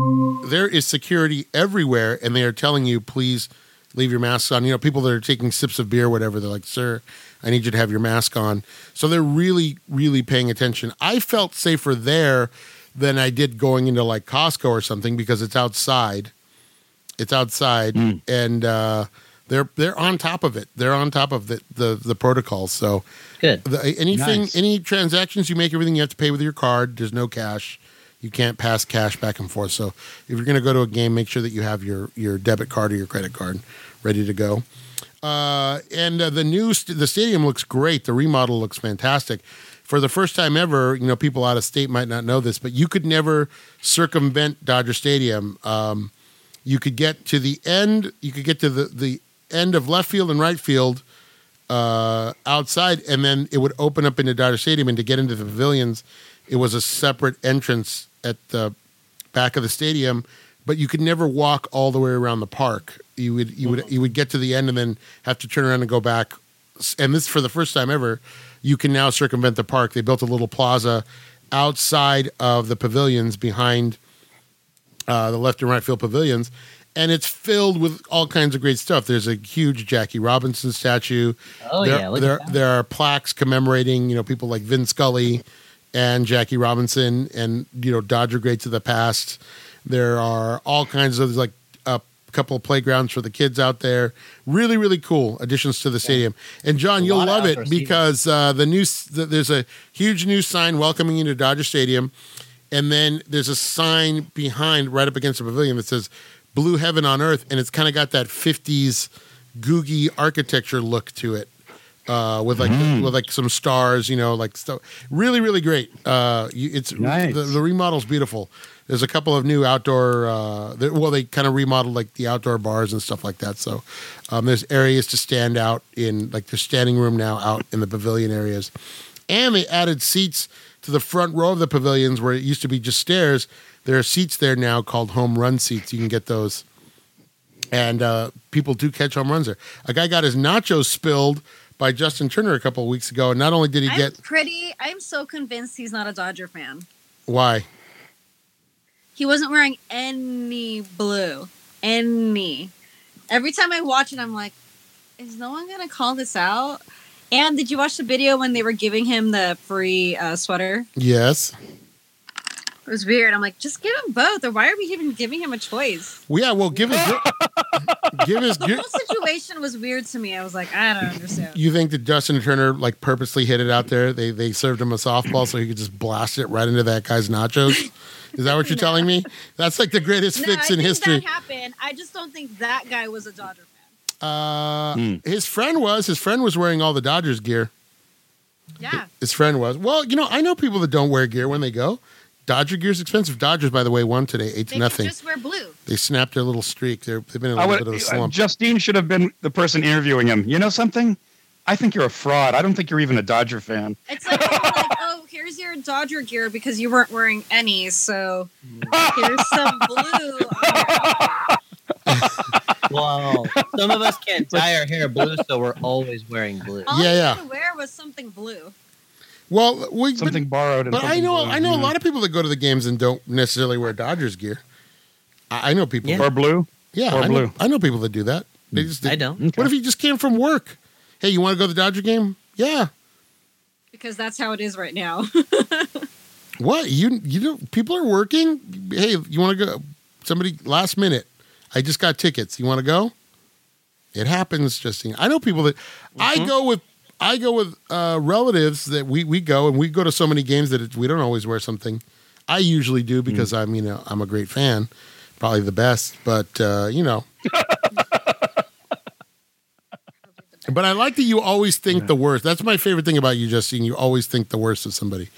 there is security everywhere, and they are telling you please leave your masks on. You know, people that are taking sips of beer, whatever, they're like, sir, I need you to have your mask on. So they're really, really paying attention. I felt safer there than I did going into like Costco or something because it's outside. It's outside, Mm. and uh, they're they're on top of it. They're on top of the the, the protocols. So Good. the, anything, Nice. any transactions you make, everything you have to pay with your card. There's no cash. You can't pass cash back and forth. So if you're going to go to a game, make sure that you have your your debit card or your credit card ready to go. Uh, and uh, the new st- the stadium looks great. The remodel looks fantastic. For the first time ever, you know, people out of state might not know this, but you could never circumvent Dodger Stadium. Um, you could get to the end. You could get to the the end of left field and right field uh, outside, and then it would open up into Dodger Stadium. And to get into the pavilions, it was a separate entrance at the back of the stadium, but you could never walk all the way around the park. You would you would you would get to the end and then have to turn around and go back. And this for the first time ever, you can now circumvent the park. They built a little plaza outside of the pavilions behind uh, the left and right field pavilions, and it's filled with all kinds of great stuff. There's a huge Jackie Robinson statue. Oh there, yeah, there there are plaques commemorating you know people like Vin Scully and Jackie Robinson and you know Dodger greats of the past. There are all kinds of like a couple of playgrounds for the kids out there. Really, really cool additions to the stadium. And John, A you'll love it because uh, the new the, there's a huge new sign welcoming you to Dodger Stadium, and then there's a sign behind right up against the pavilion that says "Blue Heaven on Earth," and it's kind of got that '50s googie architecture look to it uh, with like with like some stars, you know, like stuff. Really, really great. Uh, you, it's Nice. the, the remodel's beautiful. There's a couple of new outdoor. Uh, well, they kind of remodeled like the outdoor bars and stuff like that. So um, there's areas to stand out in, like there's standing room now out in the pavilion areas, and they added seats to the front row of the pavilions where it used to be just stairs. There are seats there now called home run seats. You can get those and uh, people do catch home runs there. A guy got his nachos spilled by Justin Turner a couple of weeks ago, and not only did he I'm get pretty. I'm so convinced he's not a Dodger fan. why He wasn't wearing any blue. Any. Every time I watch it, I'm like, is no one gonna call this out? And did you watch the video when they were giving him the free uh, sweater? yes, It was weird. I'm like, just give him both, or why are we even giving him a choice? well, yeah, well, give his give his. [laughs] The whole situation was weird to me. I was like, I don't understand. you think that Justin Turner like purposely hit it out there? They they served him a softball so he could just blast it right into that guy's nachos. Is that what you're [laughs] No. telling me? That's like the greatest No, fix I in think history. that happened. I just don't think that guy was a Dodger fan. Uh, Hmm. His friend was. His friend was wearing all the Dodgers gear. Yeah. His friend was. Well, you know, I know people that don't wear gear when they go. Dodger gear's expensive. Dodgers, by the way, won today, eight They to nothing. could just wear blue. They snapped their little streak. They're, they've been in a I little would, bit of a uh, slump. Justine should have been the person interviewing him. You know something? I think you're a fraud. I don't think you're even a Dodger fan. It's like, oh, like, oh, here's your Dodger gear because you weren't wearing any. So here's some [laughs] blue. On your [laughs] outfit. Well, some of us can't dye our hair blue, so we're always wearing blue. All Yeah, yeah. had to wear was something blue. Well, we, but, Something borrowed. And but I know blue, I know a lot of people that go to the games and don't necessarily wear Dodgers gear. I, I know people. Yeah. Or blue. yeah, or I know, blue. I know people that do that. They just. I don't. Okay. What if you just came from work? Hey, you want to go to the Dodger game? Yeah. Because that's how it is right now. [laughs] What you you know? People are working. Hey, you want to go? Somebody last minute. I just got tickets. You want to go? It happens, Justine. I know people that I Mm-hmm. go with. I go with uh, relatives that we we go and we go to so many games that it, we don't always wear something. I usually do because Mm. I'm you know I'm a great fan, probably the best. But uh, you know, [laughs] but I like that you always think the worst. That's my favorite thing about you, Justine. You always think the worst of somebody.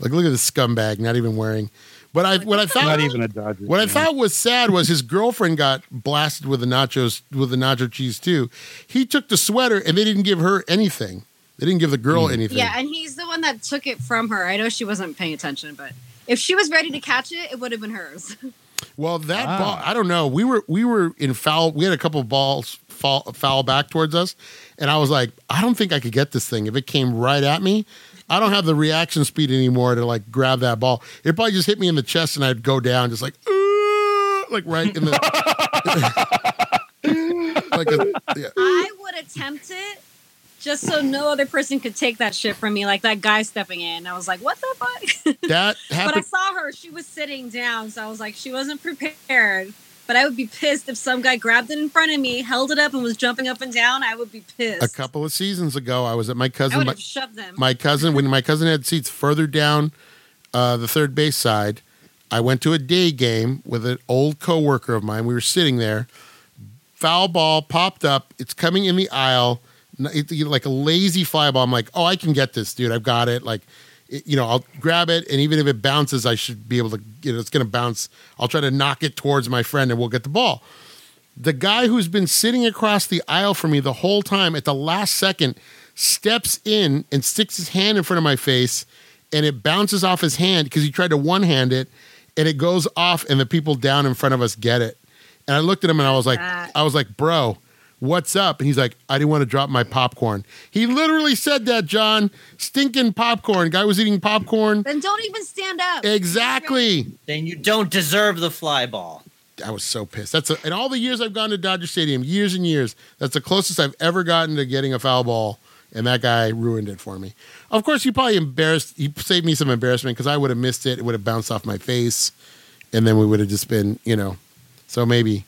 Like, look at this scumbag, not even wearing. But I, what I thought, Not even a Dodger. what I thought was sad was his girlfriend got blasted with the nachos with the nacho cheese too. He took the sweater and they didn't give her anything. They didn't give the girl mm. anything. yeah, and he's the one that took it from her. I know she wasn't paying attention, but if she was ready to catch it, it would have been hers. [laughs] Well, that Wow. ball, I don't know. We were we were in foul. We had a couple of balls fall foul back towards us, and I was like, I don't think I could get this thing if it came right at me. I don't have the reaction speed anymore to like grab that ball. It probably just hit me in the chest, and I'd go down just like, like right in the, [laughs] like a yeah. I would attempt it just so no other person could take that shit from me, like that guy stepping in. I was like, what the fuck? [laughs] that but I saw her, she was sitting down, so I was like, she wasn't prepared. But I would be pissed if some guy grabbed it in front of me, held it up, and was jumping up and down. I would be pissed. A couple of seasons ago, I was at my cousin. I would My, have shoved them. my cousin when my cousin had seats further down uh, the third base side i went to a day game with an old coworker of mine we were sitting there foul ball popped up it's coming in the aisle it's like a lazy fly ball i'm like oh i can get this dude i've got it like it- you know i'll grab it and even if it bounces i should be able to you know it's going to bounce i'll try to knock it towards my friend and we'll get the ball the guy who's been sitting across the aisle from me the whole time at the last second steps in and sticks his hand in front of my face and it bounces off his hand because he tried to one hand it and it goes off, and the people down in front of us get it. And I looked at him and I was like, I was like, bro, what's up? And he's like, I didn't want to drop my popcorn. He literally said that, John. Stinking popcorn. Guy was eating popcorn. Then don't even stand up. Exactly. Then you don't deserve the fly ball. I was so pissed. That's a, in all the years I've gone to Dodger Stadium, years and years. That's the closest I've ever gotten to getting a foul ball, and that guy ruined it for me. Of course, he probably embarrassed. He saved me some embarrassment because I would have missed it. It would have bounced off my face, and then we would have just been, you know. So maybe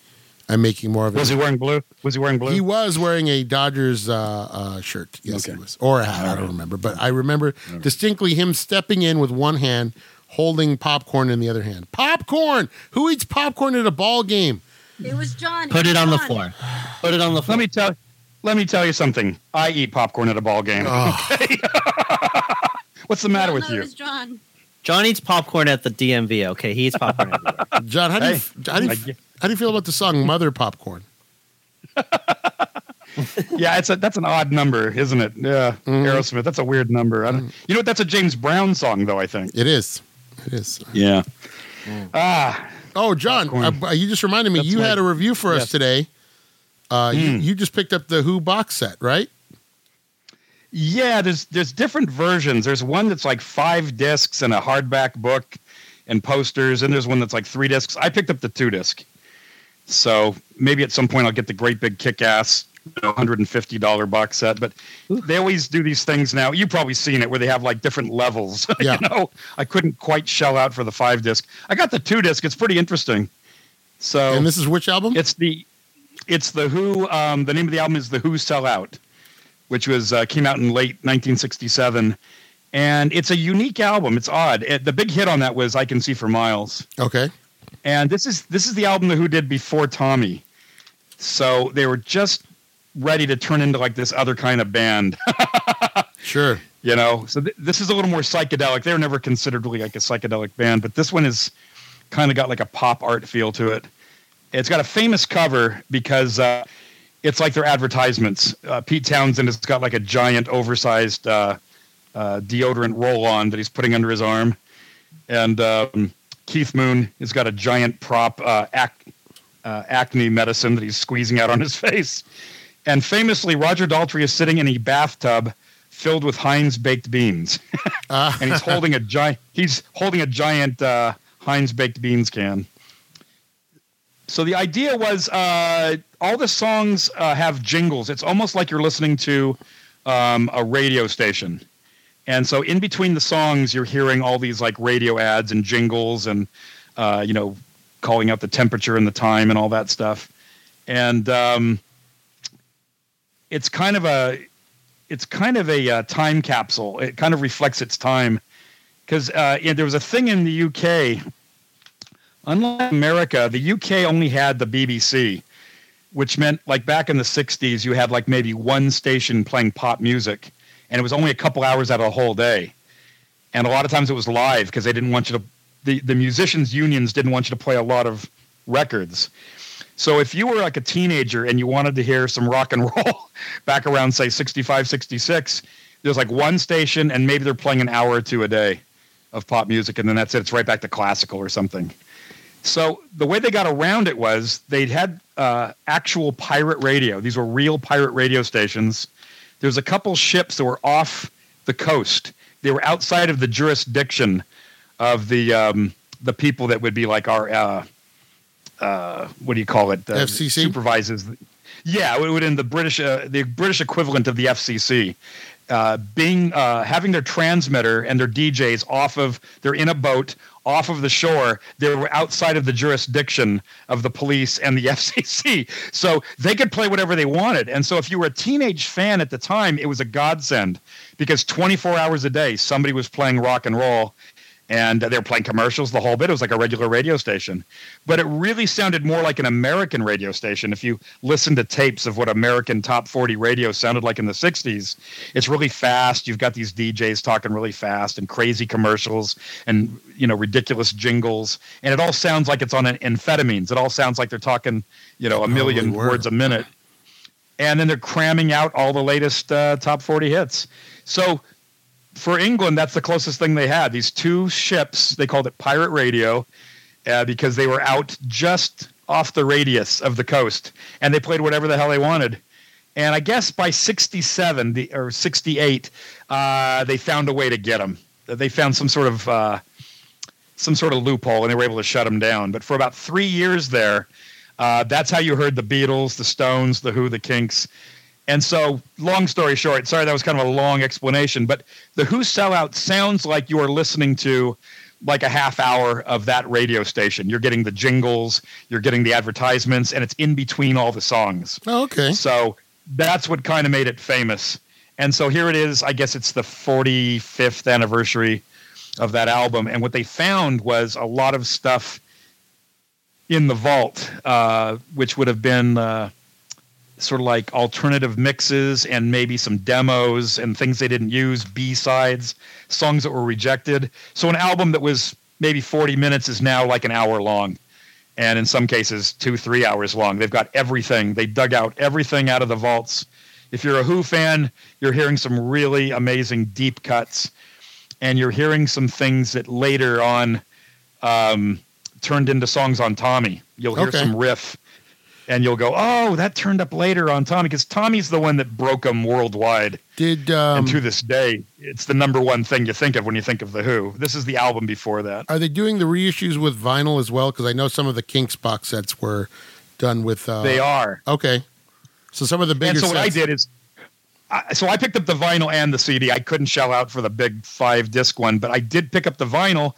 I'm making more of it. Was he wearing blue? Was he wearing blue? He was wearing a Dodgers uh, uh, shirt. Yes, Okay. he was, or a hat. I don't remember, but I remember distinctly him stepping in with one hand, holding popcorn in the other hand. Popcorn. Who eats popcorn at a ball game? It was John. Put was it on the floor. Put it on the floor. let me tell. Let me tell you something. I eat popcorn at a ball game. Oh, [laughs] What's the matter No, with no, It you? was John. John eats popcorn at the DMV. Okay, he eats popcorn. John, how do you how do you, I get- how do you feel about the song "Mother Popcorn"? [laughs] Yeah, it's a that's an odd number, isn't it? Yeah, Mhm. Aerosmith. That's a weird number. Don't, you know what? That's a James Brown song, though. I think. It is. It is. Yeah. Ah, Oh, John, uh, you just reminded me. That's you had a review for us today. Uh, you, Mm. you just picked up the Who box set, right? yeah. There's there's different versions. There's one that's like five discs and a hardback book and posters, and there's one that's like three discs. I picked up the two disc. So maybe at some point I'll get the great big kick ass $150 box set. But they always do these things now. You've probably seen it where they have like different levels. [laughs] Yeah. you know, I couldn't quite shell out for the five disc. I got the two disc. It's pretty interesting. So And this is which album? it's the it's the Who. Um, the name of the album is the Who Sell Out, which was uh, came out in late 1967, and it's a unique album. It's odd. It, the big hit on that was I Can See for Miles, okay. And this is this is the album the Who did before Tommy, so they were just ready to turn into like this other kind of band. [laughs] Sure. you know? So th- this is a little more psychedelic. They were never considered really like a psychedelic band but this one is kind of got like a pop art feel to it. It's got a famous cover because uh, it's like their advertisements. Uh, pete townshend has got like a giant oversized uh, uh, deodorant roll on that he's putting under his arm. And um, keith moon has got a giant prop uh, ac- uh, acne medicine that he's squeezing out on his [laughs] face and famously roger daltrey is sitting in a bathtub filled with Heinz baked beans, Uh, [laughs] and he's holding a giant. He's holding a giant uh, Heinz baked beans can. So the idea was uh, all the songs uh, have jingles. It's almost like you're listening to um, a radio station, and so in between the songs, you're hearing all these like radio ads and jingles, and uh, you know, calling out the temperature and the time and all that stuff. And um, it's kind of a it's kind of a uh, time capsule. It kind of reflects its time because uh, there was a thing in the UK. Unlike America, the UK only had the BBC, which meant like back in the '60s, you had like maybe one station playing pop music, and it was only a couple hours out of a whole day. And a lot of times it was live because they didn't want you to. The the musicians unions didn't want you to play a lot of records. So if you were like a teenager and you wanted to hear some rock and [laughs] roll back around say 65, 66, there's like one station and maybe they're playing an hour or two a day of pop music and then that's it. It's right back to classical or something. So the way they got around it was they'd had uh, actual pirate radio. These were real pirate radio stations. There was a couple ships that were off the coast. They were outside of the jurisdiction of the um, the people that would be like our uh, uh, what do you call it? Uh, FCC? supervises. Yeah, it would in the British uh, the British equivalent of the FCC. Uh, being uh, having their transmitter and their DJs off of they're in a boat off of the shore they were outside of the jurisdiction of the police and the [laughs] FCC so they could play whatever they wanted. And so if you were a teenage fan at the time it was a godsend because 24 hours a day somebody was playing rock and roll and they were playing commercials the whole bit. It was like a regular radio station, but it really sounded more like an American radio station. If you listen to tapes of what American top 40 radio sounded like in the 60s, it's really fast. You've got these DJs talking really fast and crazy commercials and you know ridiculous jingles, and it all sounds like it's on an amphetamines. It all sounds like they're talking you know a million words a minute, and then they're cramming out all the latest uh, top 40 hits. So for England, that's the closest thing they had. These two ships, they called it pirate radio. uh, because they were out just off the radius of the coast, and they played whatever the hell they wanted. And I guess by '67 the, or '68, uh, they found a way to get them. They found some sort of uh, some sort of loophole, and they were able to shut them down. But for about three years there, uh, that's how you heard the Beatles, the Stones, the Who, the Kinks. And so, long story short, sorry that was kind of a long explanation, but the Who sellout sounds like you are listening to like a half hour of that radio station. You're getting the jingles, you're getting the advertisements, and it's in between all the songs. Oh, okay. So that's what kind of made it famous. And so here it is. I guess it's the 45th anniversary of that album. And what they found was a lot of stuff in the vault, uh, which would have been uh, sort of like alternative mixes and maybe some demos and things they didn't use, B sides, songs that were rejected. So an album that was maybe 40 minutes is now like an hour long. And in some cases, two, three hours long. They've got everything. They dug out everything out of the vaults. If you're a Who fan, you're hearing some really amazing deep cuts, and you're hearing some things that later on um, turned into songs on Tommy. You'll hear Okay. some riff and you'll go, "Oh, that turned up later on Tommy," because Tommy's the one that broke them worldwide, Did um, and to this day, it's the number one thing you think of when you think of the Who. This is the album before that. are they doing the reissues with vinyl as well? Because I know some of the Kinks box sets were done with. Uh, they are. Okay. So some of the bigger and so what I did is, I, so I picked up the vinyl and the CD. I couldn't shell out for the big five disc one, but I did pick up the vinyl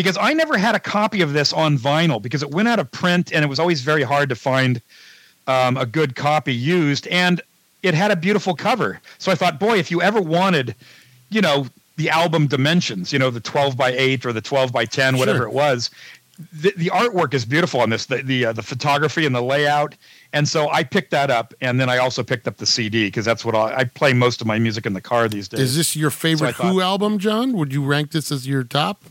because I never had a copy of this on vinyl because it went out of print and it was always very hard to find um, a good copy used. And it had a beautiful cover. So I thought, boy, if you ever wanted, you know, the album dimensions, you know, the 12 by 8 or the 12 by 10, whatever Sure. it was, the, the artwork is beautiful on this, the the, uh, the photography and the layout. And so I picked that up, and then I also picked up the CD because that's what I, I play most of my music in the car these days. Is this your favorite So thought- Who album, John? Would you rank this as your top?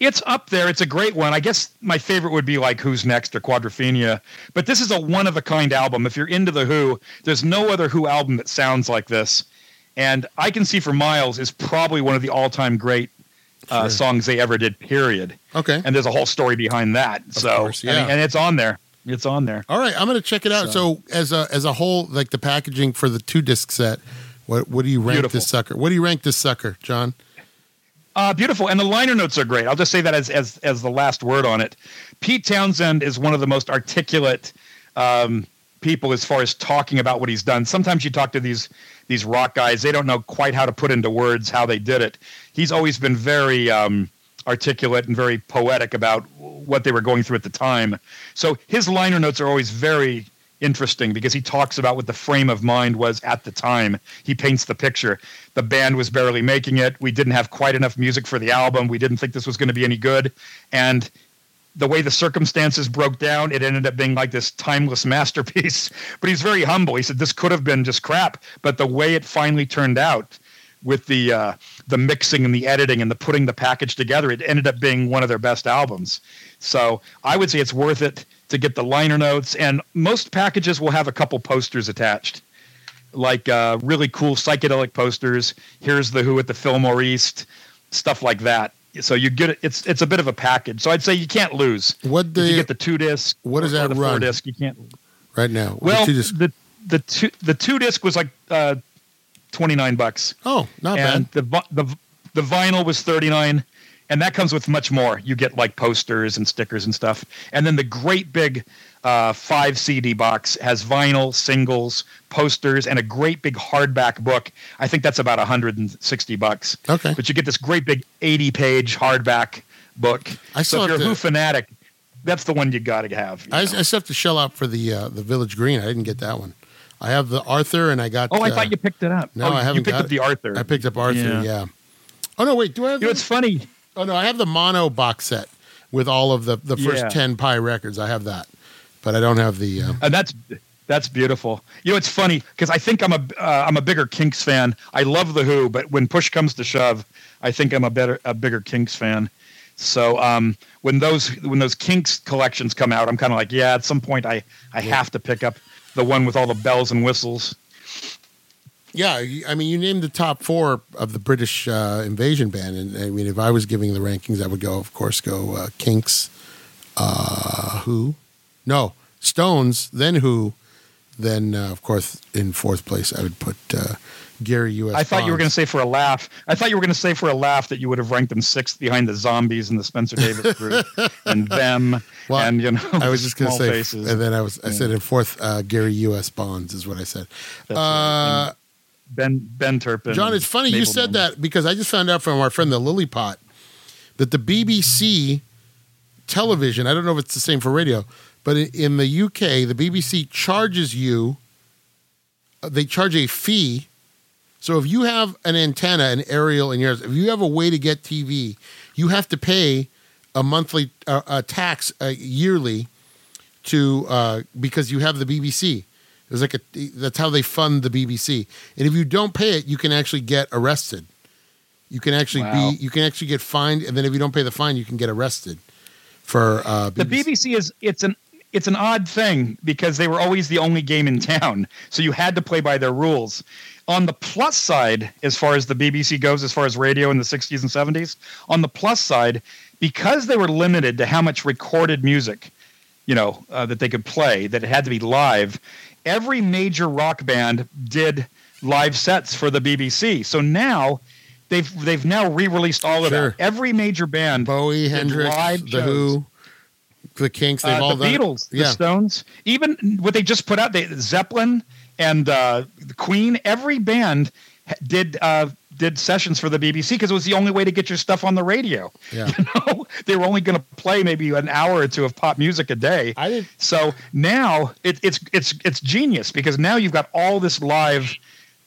It's up there. It's a great one. I guess my favorite would be like Who's Next or Quadrophenia. But this is a one of a kind album. If you're into the Who, there's no other Who album that sounds like this. And I Can See for Miles is probably one of the all time great uh, Sure. songs they ever did, period. Okay. And there's a whole story behind that. so, course, I mean, yeah. and it's on there. It's on there. All right, I'm going to check it out. So, as a as a whole, like the packaging for the two disc set, what what do you rank Beautiful. this sucker? What do you rank this sucker, John? Uh, beautiful, and the liner notes are great. I'll just say that as as as the last word on it. Pete Townshend is one of the most articulate um, people as far as talking about what he's done. Sometimes you talk to these these rock guys; they don't know quite how to put into words how they did it. He's always been very um, articulate and very poetic about what they were going through at the time. So his liner notes are always very interesting because he talks about what the frame of mind was at the time. He paints the picture. The band was barely making it. We didn't have quite enough music for the album. We didn't think this was going to be any good. And the way the circumstances broke down, it ended up being like this timeless masterpiece. [laughs] But he's very humble. He said this could have been just crap, but the way it finally turned out with the uh, the mixing and the editing and the putting the package together, it ended up being one of their best albums. So I would say it's worth it to get the liner notes. And most packages will have a couple posters attached, like uh, really cool psychedelic posters. Here's the Who at the Fillmore East, stuff like that. So you get it. It's it's a bit of a package. So I'd say you can't lose. What the you get the two disc, what does that the four run? disc, you can't. right now? The Well, the the two the two disc was like uh, twenty nine bucks, oh, not and bad. the the the vinyl was thirty nine, and that comes with much more. You get like posters and stickers and stuff, and then the great big uh, five CD box has vinyl, singles, posters, and a great big hardback book. I think that's about hundred and sixty bucks. Okay. but you get this great big eighty page hardback book. I so still if you're a Who fanatic, that's the one you got to have. I, I still have to shell out for the uh, the Village Green. I didn't get that one. I have the Arthur, and I got. Oh, I uh, thought you picked it up. no, oh, I haven't You picked got up the Arthur. I picked up Arthur. Yeah. Yeah. Oh no, wait. Do I have? You know, it's funny. Oh no, I have the mono box set with all of the the first Yeah. ten Pye records. I have that, but I don't have the. Uh, and that's that's beautiful. You know, it's funny because I think I'm a uh, I'm a bigger Kinks fan. I love the Who, but when push comes to shove, I think I'm a better a bigger Kinks fan. So um, when those when those Kinks collections come out, I'm kind of like, yeah, at some point I I have to pick up the one with all the bells and whistles. Yeah, I mean, you named the top four of the British uh, invasion band, and I mean, if I was giving the rankings, I would go, of course, go uh, Kinks, uh, Who, no, Stones, then Who, then uh, of course in fourth place I would put uh, Gary U.S. I thought you were going to say for a laugh. I thought you were going to say for a laugh that you would have ranked them sixth behind the zombies and the Spencer Davis [laughs] group and them Well, and you know. I was just going to say, faces. and then I was I said in fourth uh, Gary U.S. Bonds is what I said. Ben Ben Turpin. John, it's funny you said that because I just found out from our friend the Lilliput that the BBC television, I don't know if it's the same for radio, but in, in the UK, the BBC charges you, uh, they charge a fee. So if you have an antenna, an aerial in yours, if you have a way to get TV, you have to pay a monthly uh, a tax uh, yearly to uh, because you have the BBC. There's like a that's how they fund the BBC. And if you don't pay it, you can actually get arrested. You can actually Wow. be you can actually get fined, and then if you don't pay the fine, you can get arrested for uh, the BBC is it's an it's an odd thing because they were always the only game in town, so you had to play by their rules. On the plus side, as far as the BBC goes, as far as radio in the 60s and 70s, on the plus side, because they were limited to how much recorded music, you know, uh, that they could play, that it had to be live, every major rock band did live sets for the BBC. So now they've they've now re-released all of Sure. that. Every major band Bowie, Hendrix, the shows. Who, the Kinks, they've Uh, all the done. Beatles, the Stones, even what they just put out, they, Zeppelin and uh, the Queen. Every band did uh, did sessions for the BBC because it was the only way to get your stuff on the radio. Yeah. [laughs] You know, they were only going to play maybe an hour or two of pop music a day. I did So now it, it's it's it's genius because now you've got all this live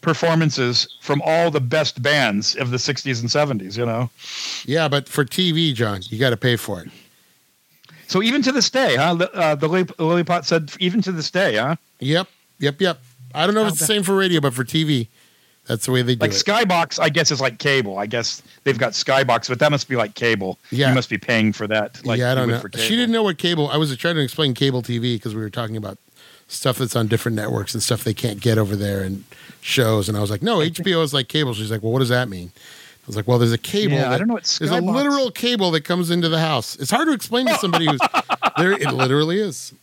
performances from all the best bands of the 60s and 70s. You know. Yeah, but for TV, John, you got to pay for it. So even to this day, huh? Uh, the Lily, Lilliput said, even to this day, huh? Yep, yep, yep. I don't know if it's the same for radio, but for TV, that's the way they do Like it. Skybox, I guess is like cable. I guess they've got Skybox, but that must be like cable. Yeah. you must be paying for that. Like yeah, I don't know. She didn't know what cable. I was trying to explain cable TV because we were talking about stuff that's on different networks and stuff they can't get over there and shows. And I was like, no, HBO is like cable. She's like, well, what does that mean? I was like, well, there's a cable. Yeah, I don't know what Skybox. There's a literal cable that comes into the house. It's hard to explain to somebody who's [laughs] there. It literally is.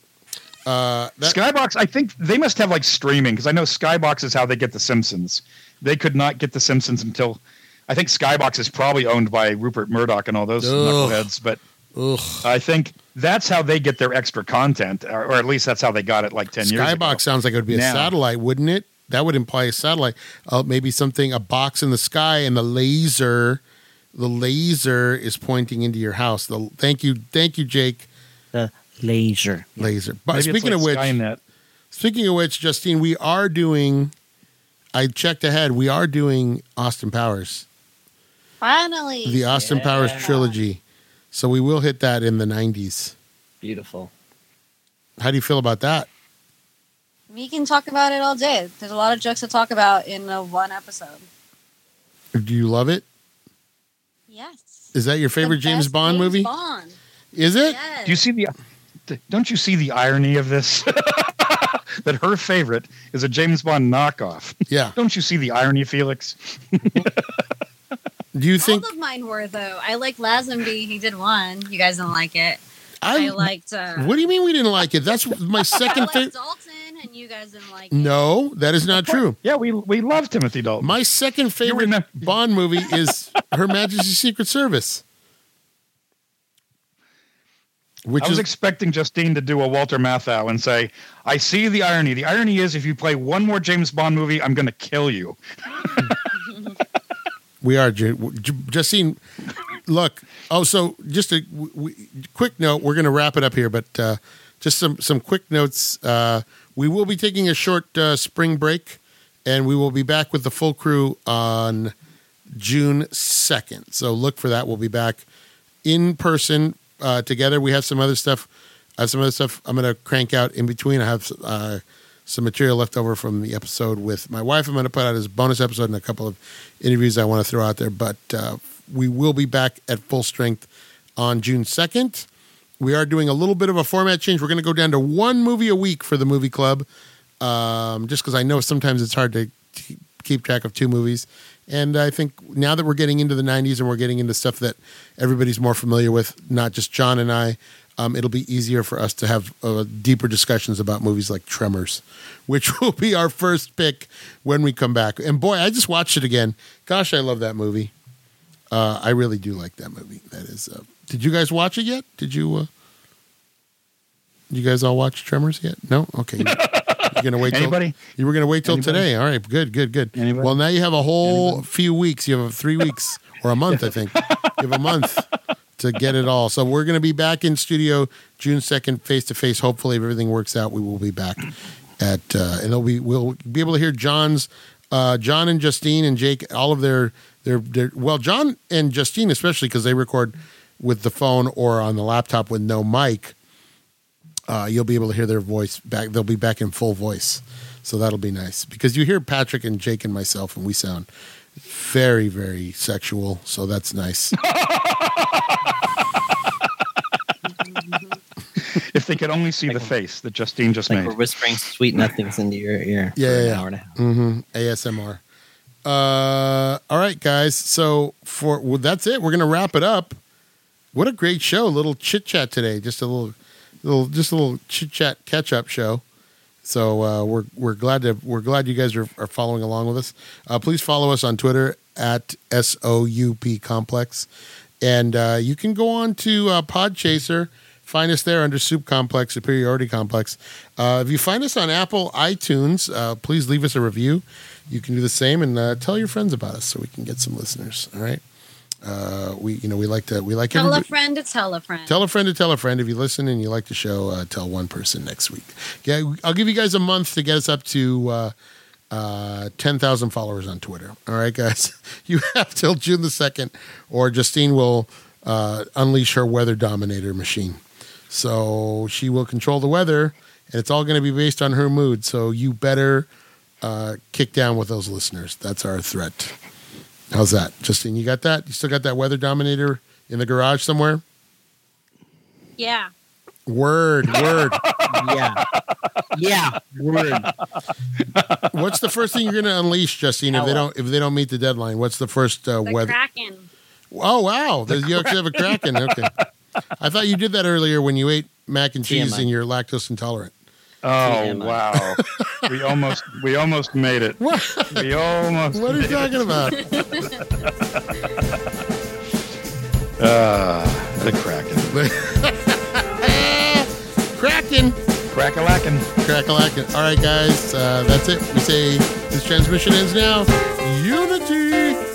Uh, that, Skybox, I think they must have like streaming because I know Skybox is how they get The Simpsons. They could not get The Simpsons until I think Skybox is probably owned by Rupert Murdoch and all those Ugh. knuckleheads. But ugh. I think that's how they get their extra content, or, or at least that's how they got it like ten years ago. Skybox sounds like it would be a satellite, wouldn't it? That would imply a satellite. Uh, maybe something, a box in the sky, and the laser, the laser is pointing into your house. The thank you, thank you, Jake. The laser. Laser. But Maybe speaking like of which, Skynet. speaking of which, Justine, we are doing. I checked ahead. We are doing Austin Powers, Finally. the Austin Powers trilogy. So we will hit that in the '90s. Beautiful. How do you feel about that? we can talk about it all day. There's a lot of jokes to talk about in uh, one episode. Do you love it? Yes. Is that your favorite James Bond James movie? Bond. Is it? Yes. Do you see the? Don't you see the irony of this? [laughs] [laughs] that her favorite is a James Bond knockoff. Yeah. [laughs] Don't you see the irony, Felix? Do you think All of mine were though. I like Lazenby. He did one. You guys didn't like it. I, liked. Uh, What do you mean we didn't like it? That's my [laughs] second favorite. Dalton, and you guys didn't like it. No, that is not true. Yeah, we we love Timothy Dalton. My second favorite Bond movie is Her Majesty's Secret Service, which I was is expecting Justine to do a Walter Matthau and say, "I see the irony. The irony is, if you play one more James Bond movie, I'm going to kill you." [laughs] we are Ju- Ju- Justine. Look, oh, so just a w- w- quick note. We're going to wrap it up here, but uh, just some some quick notes. Uh, we will be taking a short uh, spring break, and we will be back with the full crew on June second. So look for that. We'll be back in person uh, together. We have some other stuff. I have some other stuff I'm going to crank out in between. I have uh, some material left over from the episode with my wife. I'm going to put out as a bonus episode and a couple of interviews I want to throw out there. But uh, we will be back at full strength on June 2nd. We are doing a little bit of a format change. We're going to go down to one movie a week for the movie club, um, just because I know sometimes it's hard to keep track of two movies. And I think now that we're getting into the 90s and we're getting into stuff that everybody's more familiar with, not just John and I, um, it'll be easier for us to have uh, deeper discussions about movies like Tremors, which [laughs] will be our first pick when we come back. And boy, I just watched it again. Gosh, I love that movie. Uh, I really do like that movie. That is. Uh, did you guys watch it yet? Did you? You guys all watch Tremors yet? No. Okay. You're gonna wait. Till, Anybody? You were gonna wait till Anybody? today. All right. Good. Good. Good. Anybody? Well, now you have a whole few weeks. You have three weeks [laughs] or a month, I think. You have a month to get it all. So we're gonna be back in studio June second, face to face. Hopefully, if everything works out, we will be back at uh, and it'll be we'll be able to hear John's uh, John and Justine and Jake all of their their their well John and Justine especially because they record with the phone or on the laptop with no mic. Uh, you'll be able to hear their voice back. They'll be back in full voice, so that'll be nice because you hear Patrick and Jake and myself, and we sound very very sexual. So that's nice. [laughs] If they could only see the face that Justine just Like made. we're whispering sweet nothings into your ear. Yeah, for yeah, an yeah. hour and a half. hmm ASMR. Uh, all right, guys. So for well, that's it. We're gonna wrap it up. What a great show! A little chit chat today. Just a little, little, just a little chit chat catch up show. So uh, we're we're glad to we're glad you guys are, are following along with us. Uh, please follow us on Twitter at SOUP Complex, and uh, you can go on to uh, Podchaser. Find us there under Soup Complex Superiority Complex. Uh, if you find us on Apple iTunes, uh, please leave us a review. You can do the same and uh, tell your friends about us so we can get some listeners. All right. Uh, we you know we like to we like Tell a friend to tell a friend. Tell a friend to tell a friend. If you listen and you like the show, uh, tell one person next week. Yeah, I'll give you guys a month to get us up to uh, uh, 10,000 followers on Twitter. All right, guys. [laughs] You have till June the 2nd, or Justine will uh, unleash her weather dominator machine. So she will control the weather, and it's all going to be based on her mood. So you better uh, kick down with those listeners. That's our threat. How's that? Justine, you got that? You still got that weather dominator in the garage somewhere? yeah. Word, word. [laughs] Yeah. yeah. Word. What's the first thing you're going to unleash, Justine? If they don't, if they don't meet the deadline, what's the first uh, The weather? Kraken. Oh wow, There's- you actually have a kraken. [laughs] Okay, I thought you did that earlier when you ate mac and cheese TMI. and you're lactose intolerant. Oh wow, we [laughs] almost we almost made it. What? We almost. What are you made it. talking about? Ah, [laughs] the kraken, [laughs] kraken, crack-a-lackin'. crack-a-lackin'. All right, guys, uh, that's it. We say this transmission ends now. Unity.